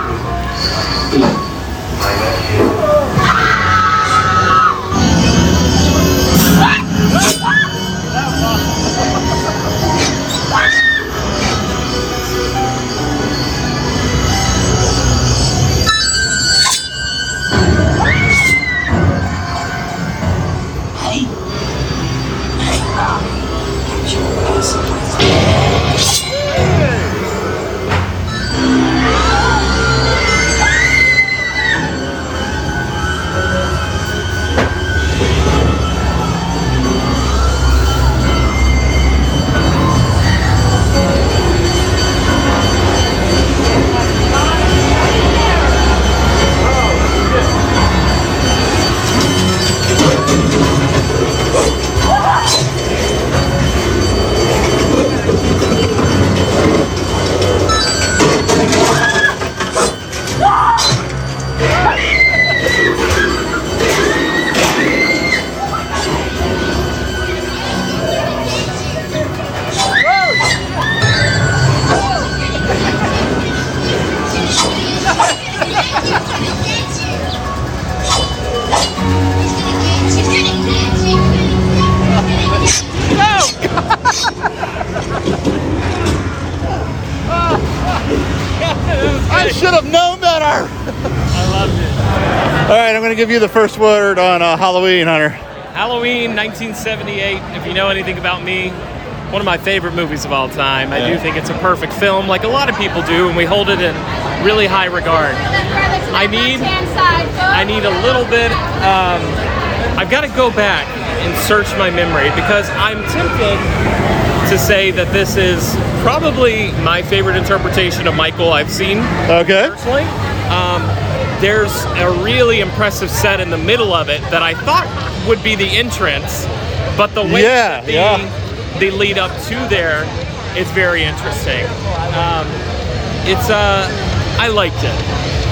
I should have known better. [laughs] I loved it. All right, I'm going to give you the first word on uh, Halloween, Hunter. Halloween 1978. If you know anything about me, one of my favorite movies of all time. Yeah. I do think it's a perfect film, like a lot of people do, and we hold it in really high regard. I need, I need a little bit. Um, I've got to go back and search my memory because I'm tempted to say that this is probably my favorite interpretation of Michael I've seen Okay. personally. Um, there's a really impressive set in the middle of it that I thought would be the entrance, but the way Yeah, that the, yeah. the lead up to there is very interesting. Um, it's uh, I liked it.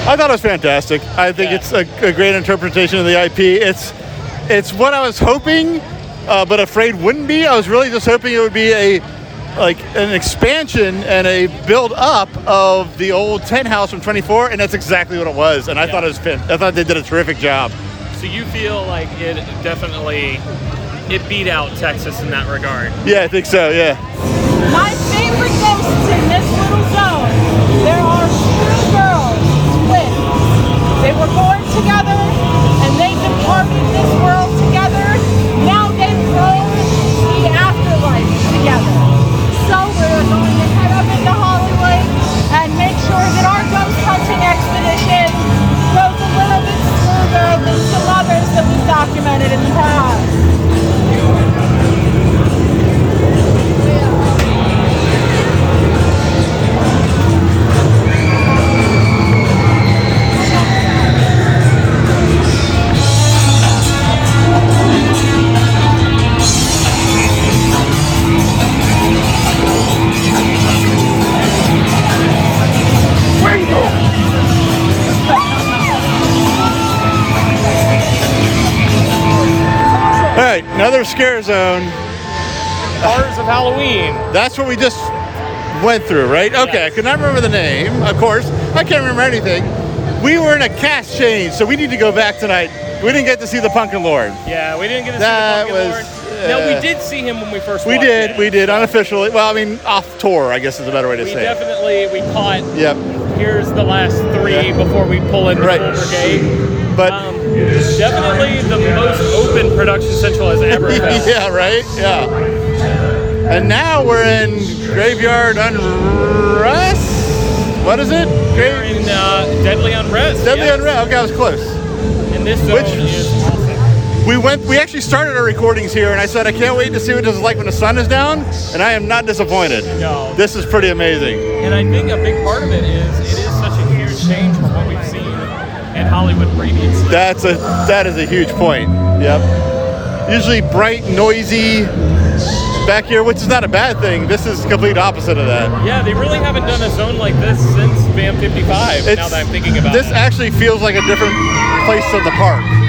I thought it was fantastic. I think Yeah. it's a, a great interpretation of the IP. It's it's what I was hoping, uh, but afraid wouldn't be. I was really just hoping it would be a like an expansion and a build up of the old tent house from 24, and that's exactly what it was. And I Yeah. thought it was fin- I thought they did a terrific job. So you feel like it definitely it beat out Texas in that regard. Yeah, I think so. Yeah. My favorite ghosts in this little zone. There are two girls, twins. They were born right, another scare zone. Horrors of Halloween. That's what we just went through, right? Okay, I Yes. could not remember the name, of course. I can't remember anything. We were in a cast change, so we need to go back tonight. We didn't get to see the Pumpkin Lord. Yeah, we didn't get to That see the Pumpkin was, Lord. No, uh, we did see him when we first We did, in. we did unofficially. Well, I mean, off tour, I guess is a better way to We say it. definitely we caught. Yep. Here's the last three before we pull in the Right. full brigade. But Um, definitely the most open production Central has ever [laughs] felt. yeah, right? Yeah. And now we're in Graveyard Unrest. What is it? We're Grave in uh, Deadly Unrest. Deadly yes. Unrest. Okay, I was close. And this zone Which- is awesome. We went. We actually started our recordings here, and I said I can't wait to see what this is like when the sun is down, and I am not disappointed. No. This is pretty amazing. And I think a big part of it is it is such a huge change from what we've seen in Hollywood previously. That's a that is a huge point. Yep. Usually bright, noisy back here, which is not a bad thing. This is complete opposite of that. Yeah, they really haven't done a zone like this since Vamp 55. now that I'm thinking about this it. actually feels like a different place of the park.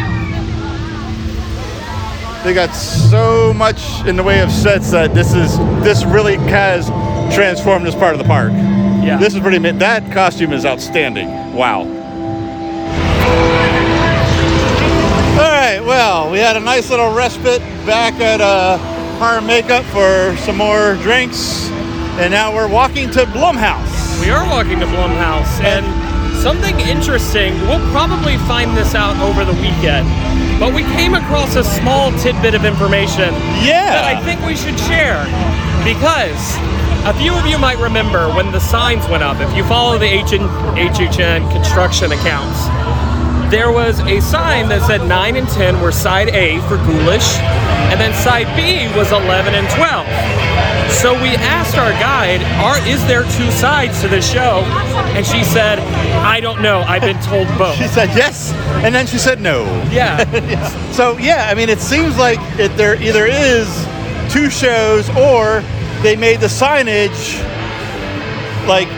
They got so much in the way of sets that this is this really has transformed this part of the park. Yeah. This is pretty. That costume is outstanding. Wow. All right. Well, we had a nice little respite back at uh, Harm Makeup for some more drinks, and now we're walking to Blumhouse. We are walking to Blumhouse, and something interesting. We'll probably find this out over the weekend, but we came across a small tidbit of information that I think we should share because a few of you might remember when the signs went up. If you follow the HN, HHN construction accounts, there was a sign that said 9 and 10 were side A for Ghoulish, and then side B was 11 and 12. So we asked our guide, "Are is there two sides to this show?" And she said, "I don't know. I've been told [laughs] both." She said yes, and then she said no. Yeah, [laughs] So yeah, I mean, it seems like it, there either is two shows or they made the signage like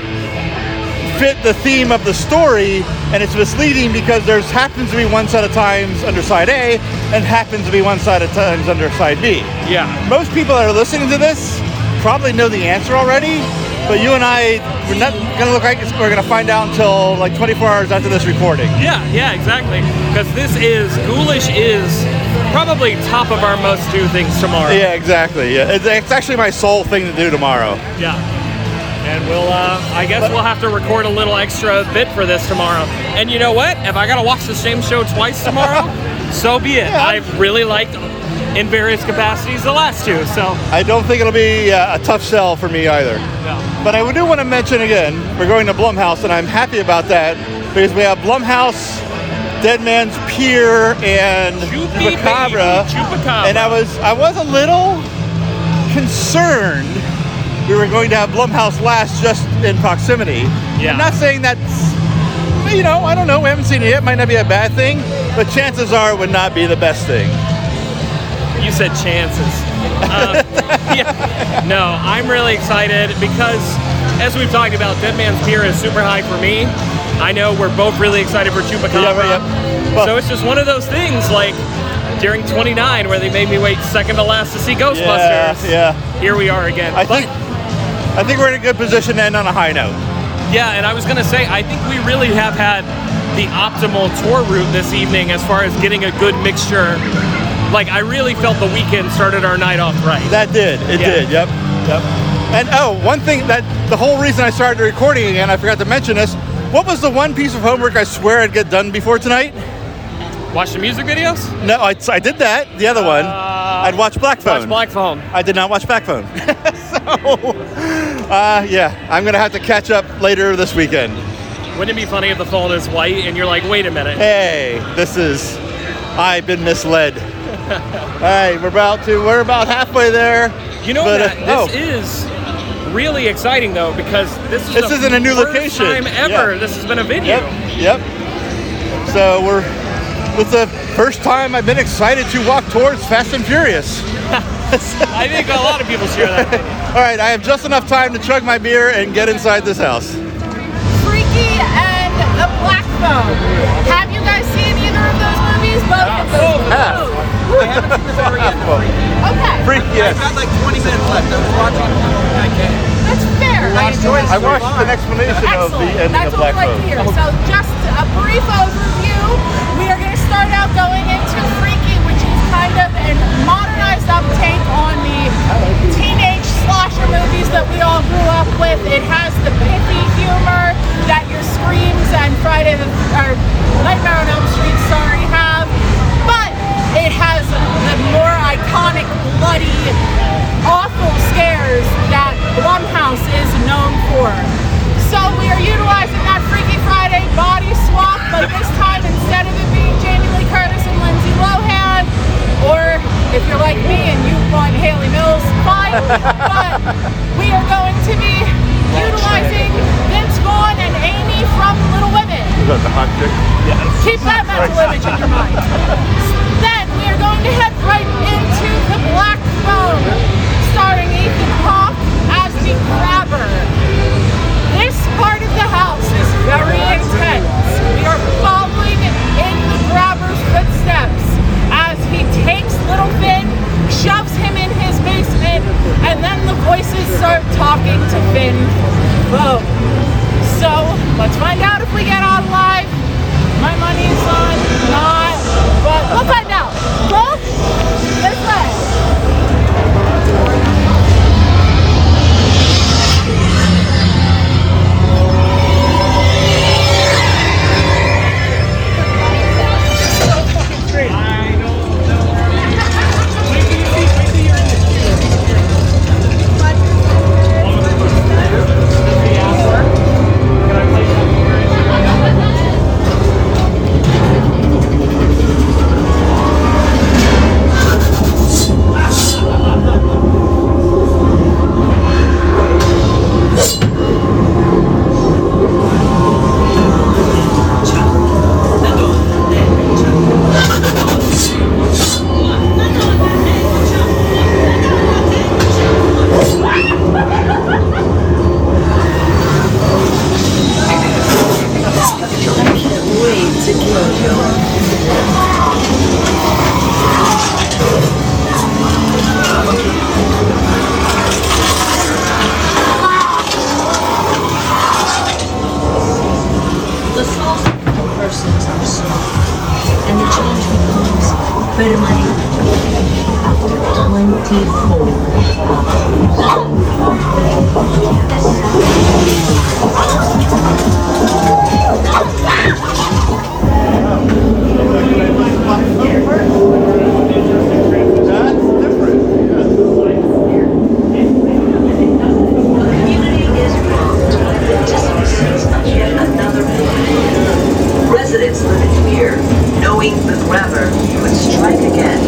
fit the theme of the story, and it's misleading because there's happens to be one set of times under side A and happens to be one side of times under side B. yeah, Most people that are listening to this probably know the answer already, but you and I, we're not gonna look like we're gonna find out until like 24 hours after this recording. yeah, yeah, exactly. Because this is Ghoulish is probably top of our most do things tomorrow. Yeah, exactly. Yeah, it's, it's actually my sole thing to do tomorrow. yeah. And we'll, uh, I guess we'll have to record a little extra bit for this tomorrow. And you know what? If I gotta watch the same show twice tomorrow, [laughs] so be it. I've really liked in various capacities the last two, so I don't think it'll be uh, a tough sell for me either. no. But I do want to mention again, we're going to Blumhouse, and I'm happy about that because we have Blumhouse, Dead Man's Pier, and Chupacabra. Chupacabra. And I was I was a little concerned we were going to have Blumhouse last just in proximity. Yeah. I'm not saying that's you know, I don't know, we haven't seen it yet, might not be a bad thing, but chances are it would not be the best thing. You said chances. Um, [laughs] yeah. No, I'm really excited because, as we've talked about, Dead Man's Pier is super high for me. I know we're both really excited for Chupacabra. Yeah, yeah. Well- so it's just one of those things like during 29 where they made me wait second to last to see Ghostbusters. Yeah, yeah. Here we are again. I But- think I think we're in a good position to end on a high note. Yeah, and I was gonna say, I think we really have had the optimal tour route this evening as far as getting a good mixture. Like, I really felt the Weeknd started our night off right. That did. It Yeah. did. Yep. Yep. And oh, one thing that the whole reason I started recording again, I forgot to mention this. What was the one piece of homework I swear I'd get done before tonight? Watch the music videos? No, I, I did that. The other one, I'd watch Black Phone. Watch Black Phone. I did not watch Black Phone. [laughs] so, uh, yeah, I'm gonna have to catch up later this weekend. Wouldn't it be funny if the phone is white and you're like, wait a minute? Hey, this is. I've been misled. [laughs] All right, we're about to. We're about halfway there. You know But, uh, this oh. is really exciting though because this is This the isn't a new first location. time ever Yeah. this has been a video. Yep. Yep. So we're. It's the first time I've been excited to walk towards Fast and Furious. [laughs] I think a lot of people share that. [laughs] All right, I have just enough time to chug my beer and get inside this house. Freaky and The Black Phone. Have you guys seen either of those movies? Both of those. Half. I haven't seen the oh. story yet. Okay. Freak, yes. I've got like 20 minutes left. I was watching. I can't. That's fair. I enjoyed I watched an explanation of the Excellent. ending That's of what Black we like to hear. So just a brief overview. We are going to start out going into Freaky, which is kind of a modernized uptake 24. residents live in fear, knowing the grabber would strike again.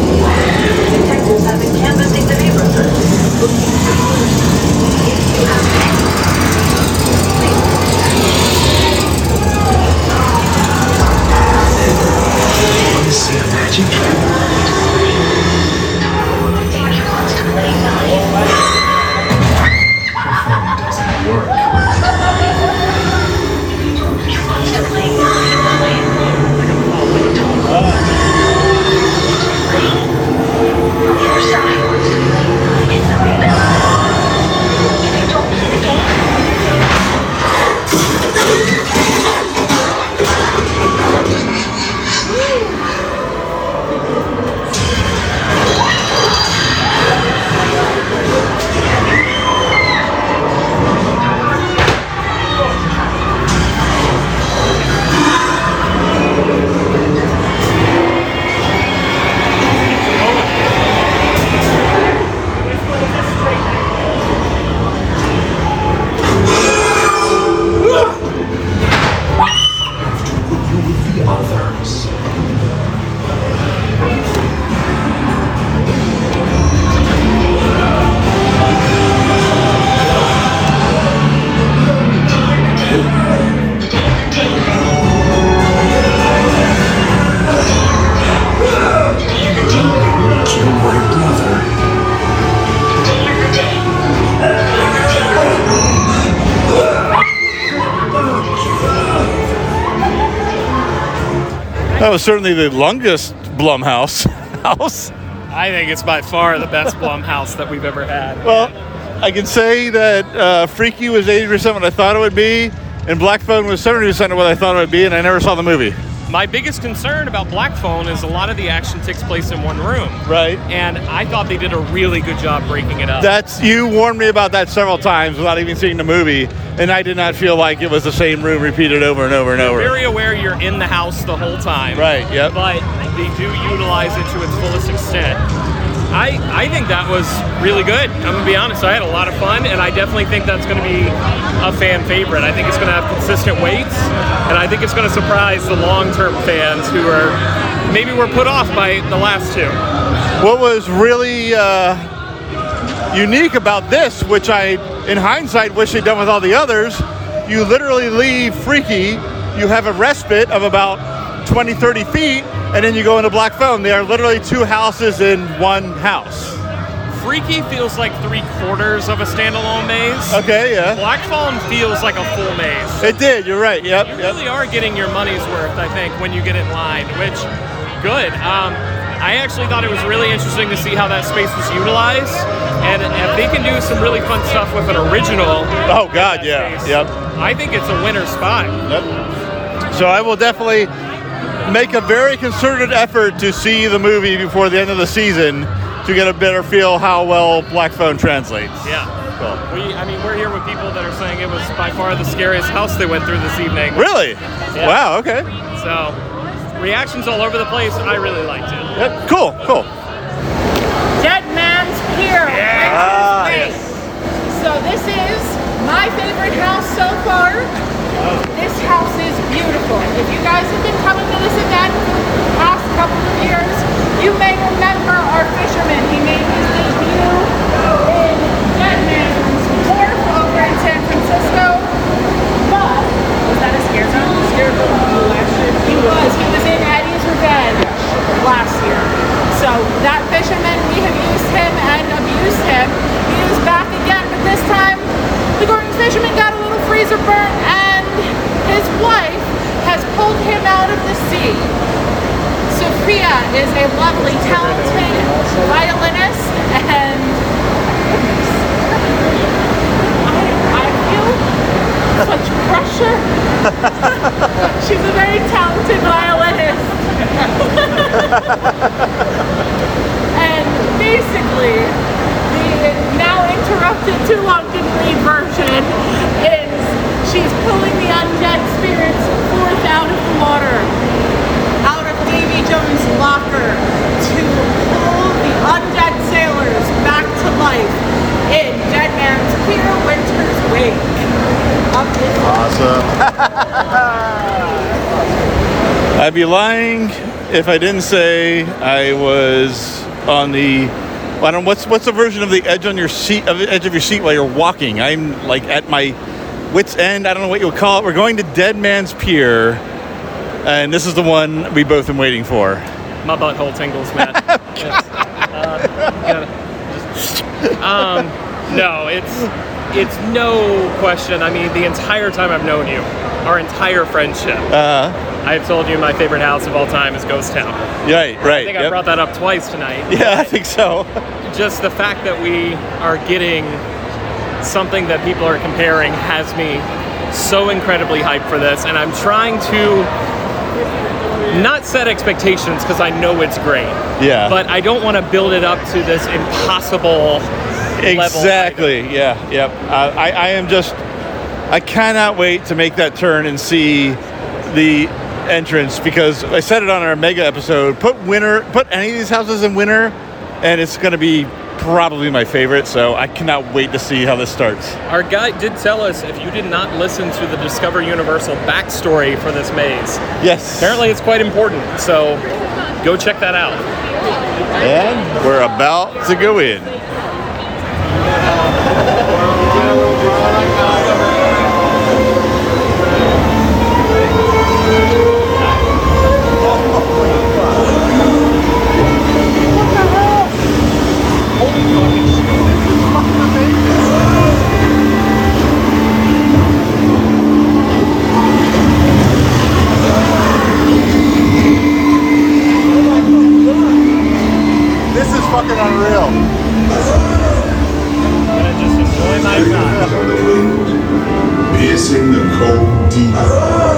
Detectives have been canvassing the neighborhood, looking for clues. Certainly the longest Blumhouse [laughs] house. I think it's by far the best Blumhouse that we've ever had. Well, I can say that uh, Freaky was 80% what I thought it would be, and Black Phone was 70% of what I thought it would be, and I never saw the movie. My biggest concern about Black Phone is a lot of the action takes place in one room. Right. And I thought they did a really good job breaking it up. That's you warned me about that several times without even seeing the movie, and I did not feel like it was the same room repeated over and over and over. very aware you're in the house the whole time. Right, yep. But they do utilize it to its fullest extent. I, I think that was really good. I'm gonna be honest. I had a lot of fun, and I definitely think that's gonna be a fan favorite. I think it's gonna have consistent weights, and I think it's gonna surprise the long-term fans who are maybe were put off by the last two. What was really uh, unique about this, which I, in hindsight, wish they'd done with all the others, you literally leave Freaky, you have a respite of about 20, 30 feet, and then you go into Black Phone. They are literally two houses in one house. Freaky feels like three quarters of a standalone maze. Okay, yeah. Black Phone feels like a full maze. It did, you're right, yep. You yep. really are getting your money's worth, I think, when you get in line, which, good. Um, I actually thought it was really interesting to see how that space was utilized. And if they can do some really fun stuff with an original. Oh, God, yeah. space, Yep. I think it's a winner spot. Yep. So I will definitely make a very concerted effort to see the movie before the end of the season to get a better feel how well Black Phone translates. Yeah. Cool. We, I mean, we're here with people that are saying it was by far the scariest house they went through this evening. Really? Yeah. Wow, okay. So, reactions all over the place. I really liked it. Yep. Cool, cool. Dead Man's Pier. Ah, Wait. So this is my favorite house so far. This house is beautiful. If you guys have been coming to this event for the past couple of years, you may remember our fisherman. He made his debut in Dead Man's Wharf over in San Francisco. But was that a scare zone? Scare zone last year. He was. He was in Eddie's Revenge last year. So that fisherman, we have used him and abused him. He is back again, but this time the Gorton's fisherman got a little freezer burn and his wife has pulled him out of the sea. Sophia is a lovely, talented violinist and I, I feel such pressure. [laughs] She's a very talented violinist. [laughs] and basically, the now interrupted too long didn't read version is she's pulling me. Dead Spirits forth out of the water, out of Davy Jones' locker, to pull the undead sailors back to life in Dead Man's Pier Winter's Wake. awesome. [laughs] I'd be lying if I didn't say I was on the I don't what's what's the version of the edge on your seat of the edge of your seat while you're walking. I'm like at my wits end. I don't know what you'll call it. We're going to Dead Man's Pier, and this is the one we both been waiting for. My butthole tingles. [laughs] Yes. Uh, just- um, no, it's it's no question. I mean, the entire time I've known you, our entire friendship, Uh, I've told you my favorite house of all time is Ghost Town. right, right. I think I brought that up twice tonight. Yeah, I think so. Just the fact that we are getting something that people are comparing has me so incredibly hyped for this, and I'm trying to not set expectations because I know it's great. Yeah. But I don't want to build it up to this impossible level. Exactly. Yeah. Yep. Uh, I, I am just. I cannot wait to make that turn and see the entrance because I said it on our mega episode. Put winter. Put any of these houses in winter, and it's going to be probably my favorite. So I cannot wait to see how this starts. Our guide did tell us if you did not listen to the Discover Universal backstory for this maze, Yes. apparently it's quite important. So go check that out. And we're about to go in. Fucking unreal. I'm gonna just enjoy my time. on the wind, piercing the cold deep.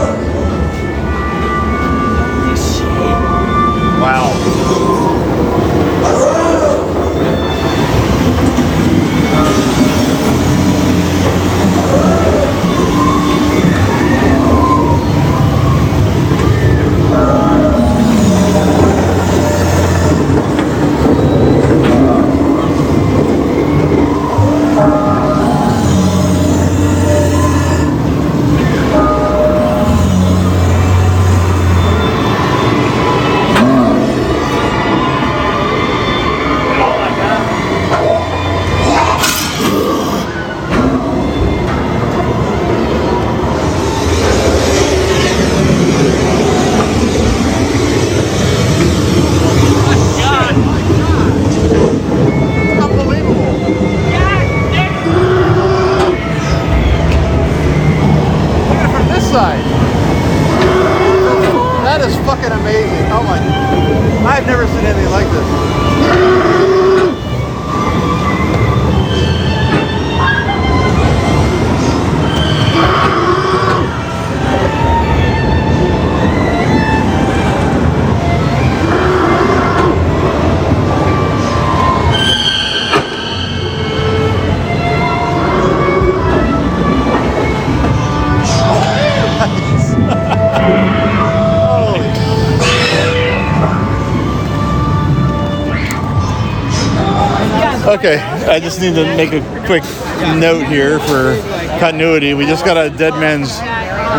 I just need to make a quick note here for continuity. We just got a Dead Man's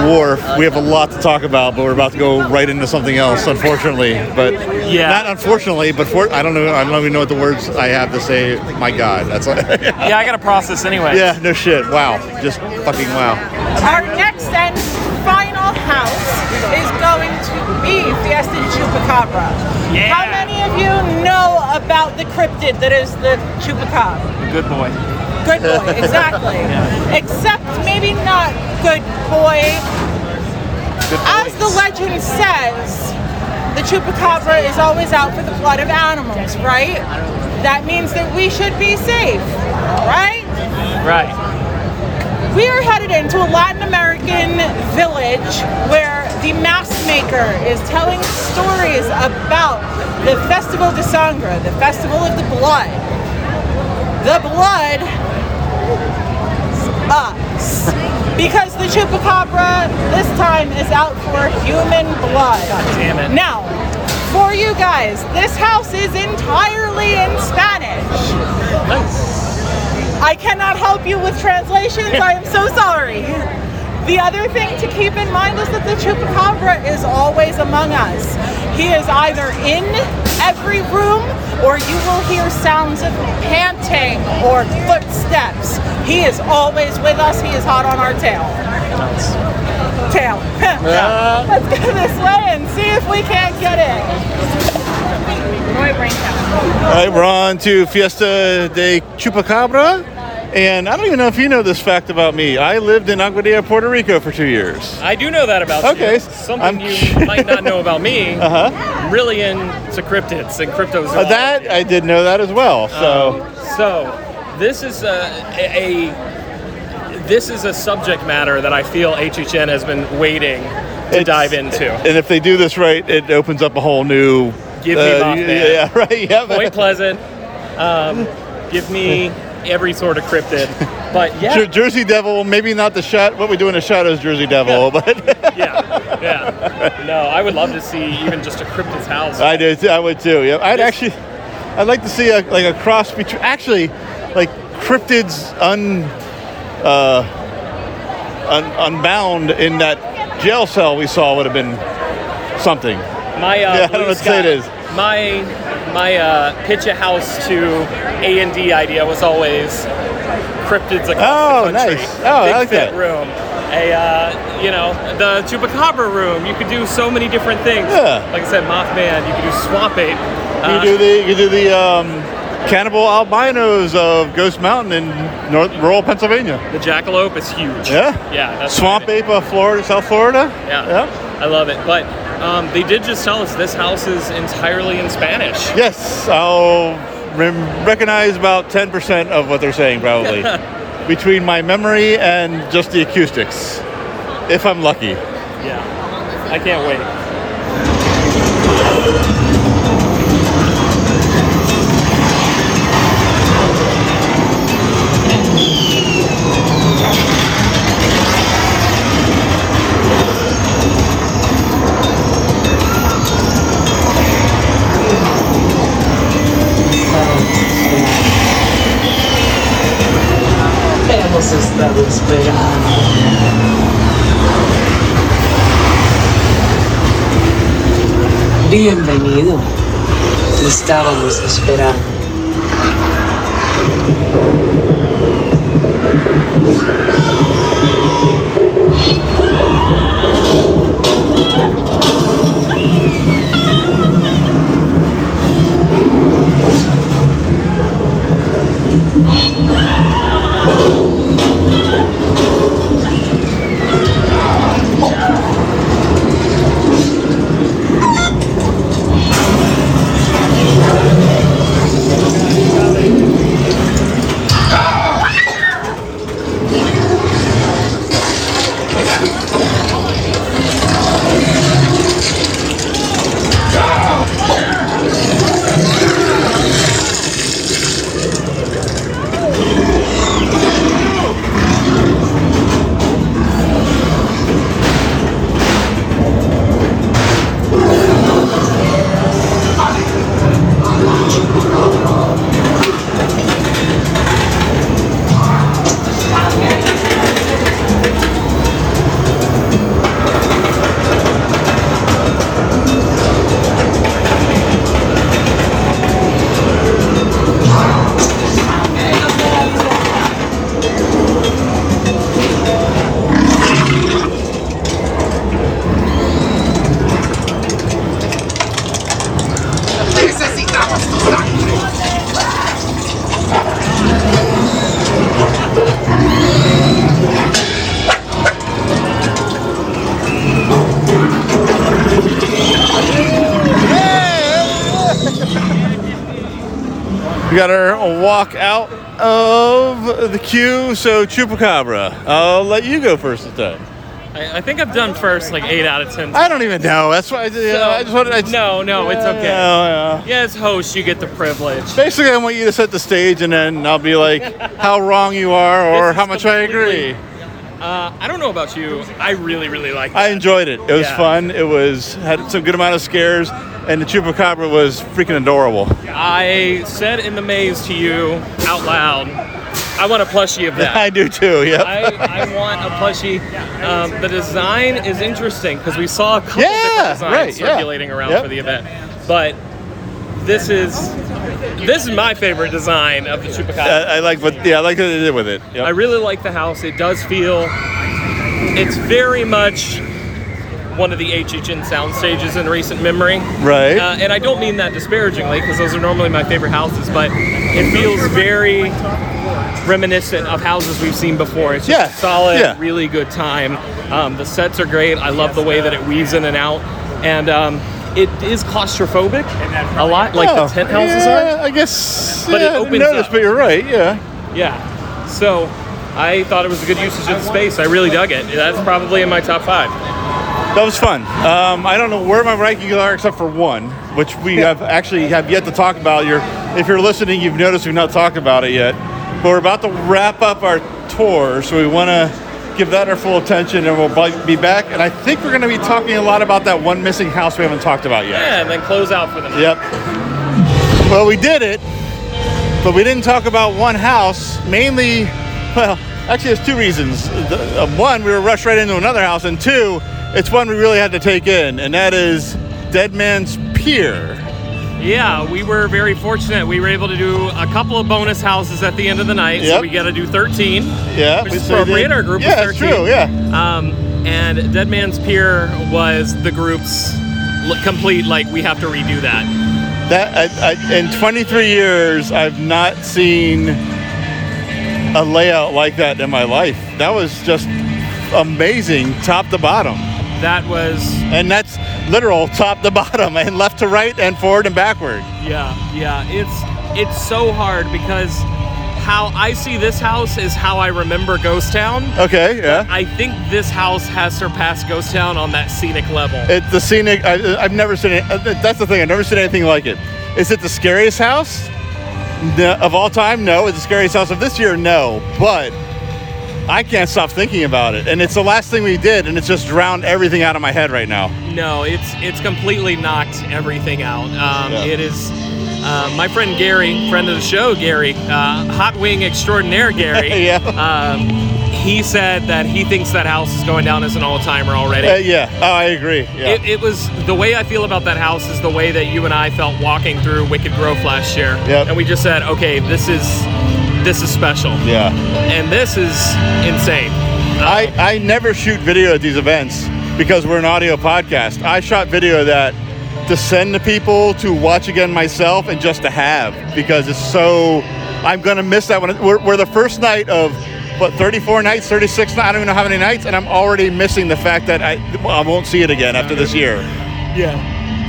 Wharf. We have a lot to talk about, but we're about to go right into something else, unfortunately. But Yeah. not unfortunately, but for I don't know. I don't even know what the words I have to say. My God, that's like, [laughs] Yeah, I gotta process anyway. yeah, no shit. Wow, just fucking wow. Our next and final house is going to be Fiesta de Chupacabra. Yeah. How many of you know about the cryptid that is the Chupacabra? Good boy. Good boy, [laughs] exactly. Except maybe not good boy. Good As the legend says, the chupacabra is always out for the blood of animals, right? That means that we should be safe, right? Right. We are headed into a Latin American village where the mask maker is telling stories about the Festival de Sangre, the Festival of the Blood. The blood us. Because the chupacabra this time is out for human blood. God damn it. Now, for you guys. This house is entirely in Spanish. I cannot help you with translations. I am so sorry. The other thing to keep in mind is that the chupacabra is always among us. He is either in every room or you will hear sounds of panting or footsteps. He is always with us. He is hot on our tail. Tail. [laughs] Yeah. Let's go this way and see if we can't get it. Roy Braintown. All right, we're on to Fiesta de Chupacabra. And I don't even know if you know this fact about me. I lived in Aguadilla, Puerto Rico for two years. I do know that about Okay, you. Okay. Something I'm- you might not know about me. [laughs] Uh-huh. Really into cryptids and cryptozoology. Uh, that, I did know that as well. So, Um, so this is a, a, this is a subject matter that I feel HHN has been waiting to It's- dive into. and if they do this right, it opens up a whole new. Give me uh, Mothman. Yeah, [laughs] yeah, right. Yeah. Point Pleasant. Um, give me [laughs] every sort of cryptid. But yeah, Jer- Jersey Devil, maybe not the shot. What we do in the shadows, Jersey Devil, but [laughs] yeah, yeah. No, I would love to see even just a cryptid's house. I did. I would too. Yeah, I'd actually, I'd like to see a, like a cross between actually, like cryptids un, uh, un, unbound in that jail cell we saw would have been something. My uh, Yeah, I don't know what to say it My my uh, pitch a house to A and D idea was always cryptids across Oh, the country. nice. Oh, I Big like fit that. room. A uh, you know the chupacabra room. You could do so many different things. Yeah. Like I said, Mothman. You could do swamp ape. You Uh, do the you do the um, cannibal albinos of Ghost Mountain in North rural Pennsylvania. the jackalope is huge. Yeah. Yeah. That's Swamp ape of Florida, South Florida. Yeah. I love it. But um, they did just tell us this house is entirely in Spanish. Yes, I'll rem- recognize about 10% of what they're saying, probably. [laughs] Between my memory and just the acoustics. If I'm lucky. Yeah. I can't wait. Esperando. Bienvenido. Te estábamos esperando. We got our walk out of the queue, so Chupacabra. I'll let you go first this time. I, I think I've done first like eight out of ten. I don't even know. That's why I, So- I just wanted. I just, no, no, it's okay. yeah, Yeah, as host, you get the privilege. Basically, I want you to set the stage, and then I'll be like, how wrong you are, or how much I agree. Uh, I don't know about you. I really, really like. I enjoyed it. It was Yeah. fun. It was had some good amount of scares. And the chupacabra was freaking adorable. I said in the maze to you out loud, I want a plushie of that. [laughs] I do too. Yeah. I, I want a plushie. Um, the design is interesting because we saw a couple Yeah, different designs right, yeah. circulating around Yep. for the event, but this is this is my favorite design of the chupacabra. I, I like what yeah, I like what they did with it. Yep. I really like the house. It does feel, it's very much one of the HHN sound stages in recent memory. Right. Uh, and I don't mean that disparagingly because those are normally my favorite houses, but it feels very reminiscent of houses we've seen before. It's just Yeah, solid, yeah. really good time. Um, the sets are great. I love the way that it weaves in and out. And um, it is claustrophobic a lot, like Oh, the tent houses yeah, are. I guess. But it yeah, I didn't opens notice, up. but you're right. Yeah. Yeah. So I thought it was a good usage of the space. I really dug it. That's probably in my top five. That was fun. Um, I don't know where my rankings are except for one, which we have actually have yet to talk about. You're, if you're listening, you've noticed we've not talked about it yet. But we're about to wrap up our tour, so we want to give that our full attention, and we'll be back. And I think we're going to be talking a lot about that one missing house we haven't talked about yet. Yeah, and then close out for the night. Yep. Well, we did it, but we didn't talk about one house. Mainly, well, actually, there's two reasons. The- uh, One, we were rushed right into another house, and two, it's one we really had to take in, and that is Dead Man's Pier. Yeah, we were very fortunate. We were able to do a couple of bonus houses at the end of the night. So we got to do 13. Yeah, which we is appropriate. Our group Yeah, was it's 13. true. Yeah. Um, and Dead Man's Pier was the group's complete. Like we have to redo that. That I, I, in 23 years, I've not seen a layout like that in my life. That was just amazing, top to bottom. That was and that's literal top to [laughs] bottom and left to right and forward and backward. Yeah, yeah. It's it's so hard because how I see this house is how I remember Ghost Town. Okay, yeah. I think this house has surpassed Ghost Town on that scenic level. It's the scenic, I, I've never seen it. uh, That's the thing, I've never seen anything like it. Is it the scariest house No, of all time? No. Is it the scariest house of this year? No. But I can't stop thinking about it. And it's the last thing we did, and it's just drowned everything out of my head right now. No, it's it's completely knocked everything out. Um, Yeah. It is. Uh, my friend Gary, friend of the show, Gary, uh, hot wing extraordinaire, Gary. [laughs] Yeah. Um, he said that he thinks that house is going down as an all-timer already. Uh, yeah. Oh, I agree. Yeah. It, it was the way I feel about that house is the way that you and I felt walking through Wicked Growth last year. Yep. And we just said, okay, this is this is special. yeah. And this is insane. Uh, I, I never shoot video at these events because we're an audio podcast. I shot video that to send to people to watch again myself and just to have because it's so. I'm gonna miss that one. We're, we're the first night of what 34 nights, 36 nights. I don't even know how many nights, and I'm already missing the fact that I I won't see it again after this year. Yeah.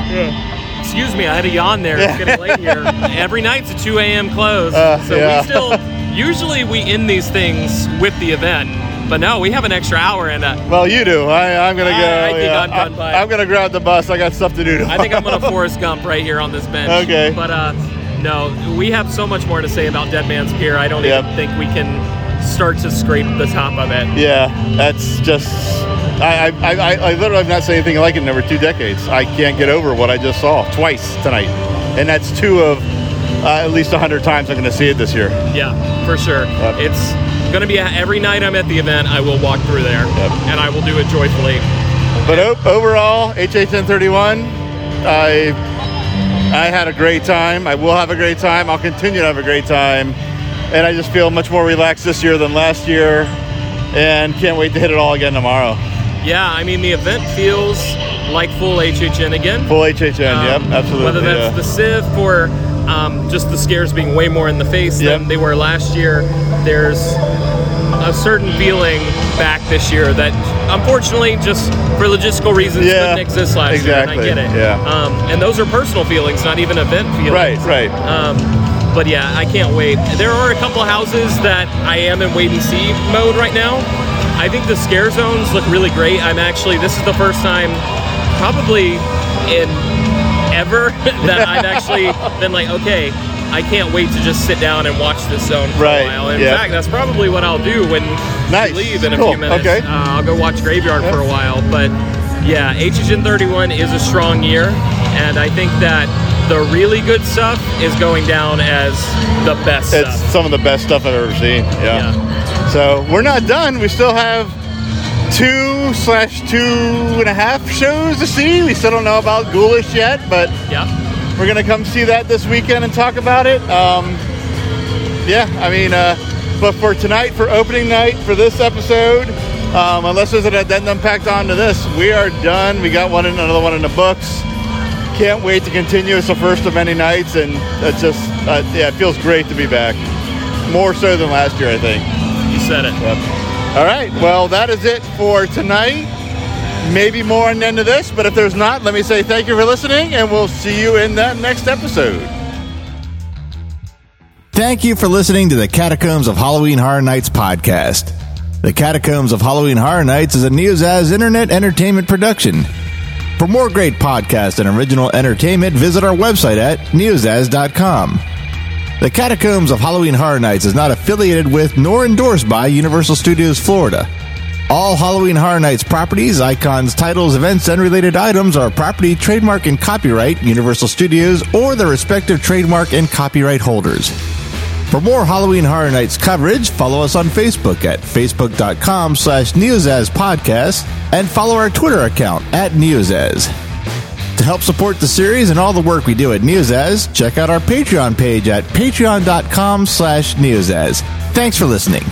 Yeah. Excuse me, I had a yawn there. It's getting late here. Every night's a 2 a.m. close. Uh, so yeah. we still, usually we end these things with the event. But no, we have an extra hour and uh, Well, you do. I, I'm gonna go. I- think yeah. I'm done by- I, am gonna grab the bus. I got stuff to do. I think I'm gonna Forrest Gump right here on this bench. Okay. But uh, no, we have so much more to say about Dead Man's Pier. I don't Yep. even think we can start to scrape the top of it. Yeah, that's just. I, I, I, I literally have not seen anything like it in over two decades. I can't get over what I just saw twice tonight, and that's two of uh, at least hundred times I'm going to see it this year. Yeah, for sure. It's gonna be every night I'm at the event. I will walk through there, and I will do it joyfully. But o- overall, HHN 31, I I had a great time. I will have a great time. I'll continue to have a great time, and I just feel much more relaxed this year than last year, and can't wait to hit it all again tomorrow. Yeah, I mean the event feels like full HHN again. Full HHN, Um, yep, absolutely. Whether that's yeah. the Civ or um, just the scares being way more in the face than they were last year, there's a certain feeling back this year that unfortunately just for logistical reasons Yeah, couldn't exist last exactly, year. And I get it. yeah. Um, and those are personal feelings, not even event feelings. Right, right. Um, but yeah, I can't wait. There are a couple houses that I am in wait and see mode right now. I think the scare zones look really great. I'm actually this is the first time probably in ever [laughs] that I've actually [laughs] been like, okay, I can't wait to just sit down and watch this zone for Right, a while. In yeah. fact, that's probably what I'll do when Nice, we leave in a cool, few minutes. okay. Uh, I'll go watch Graveyard for a while. But yeah, HHN 31 is a strong year, and I think that the really good stuff is going down as the best It's stuff. some of the best stuff I've ever seen. Yeah. So we're not done. We still have two slash two and a half shows to see. We still don't know about Ghoulish yet, but yeah, we're gonna come see that this weekend and talk about it. Um, yeah, I mean, uh, but for tonight, for opening night for this episode, um, unless there's an addendum packed onto this, we are done. We got one, another one in the books. Can't wait to continue. It's the first of many nights, and it's just, uh, yeah, it feels great to be back. More so than last year, I think. You said it. All right. Well, that is it for tonight. Maybe more on the end of this, but if there's not, let me say thank you for listening, and we'll see you in that next episode. Thank you for listening to the Catacombs of Halloween Horror Nights podcast. The Catacombs of Halloween Horror Nights is a Neozaz internet entertainment production. For more great podcasts and original entertainment, visit our website at neozaz.com. The Catacombs of Halloween Horror Nights is not affiliated with nor endorsed by Universal Studios Florida. All Halloween Horror Nights properties, icons, titles, events, and related items are property, trademark, and copyright Universal Studios or their respective trademark and copyright holders. For more Halloween Horror Nights coverage, follow us on Facebook at facebook.com slash Neozaz Podcast and follow our Twitter account at Neozaz. To help support the series and all the work we do at Neozaz, check out our Patreon page at patreon.com slash Neozaz. Thanks for listening.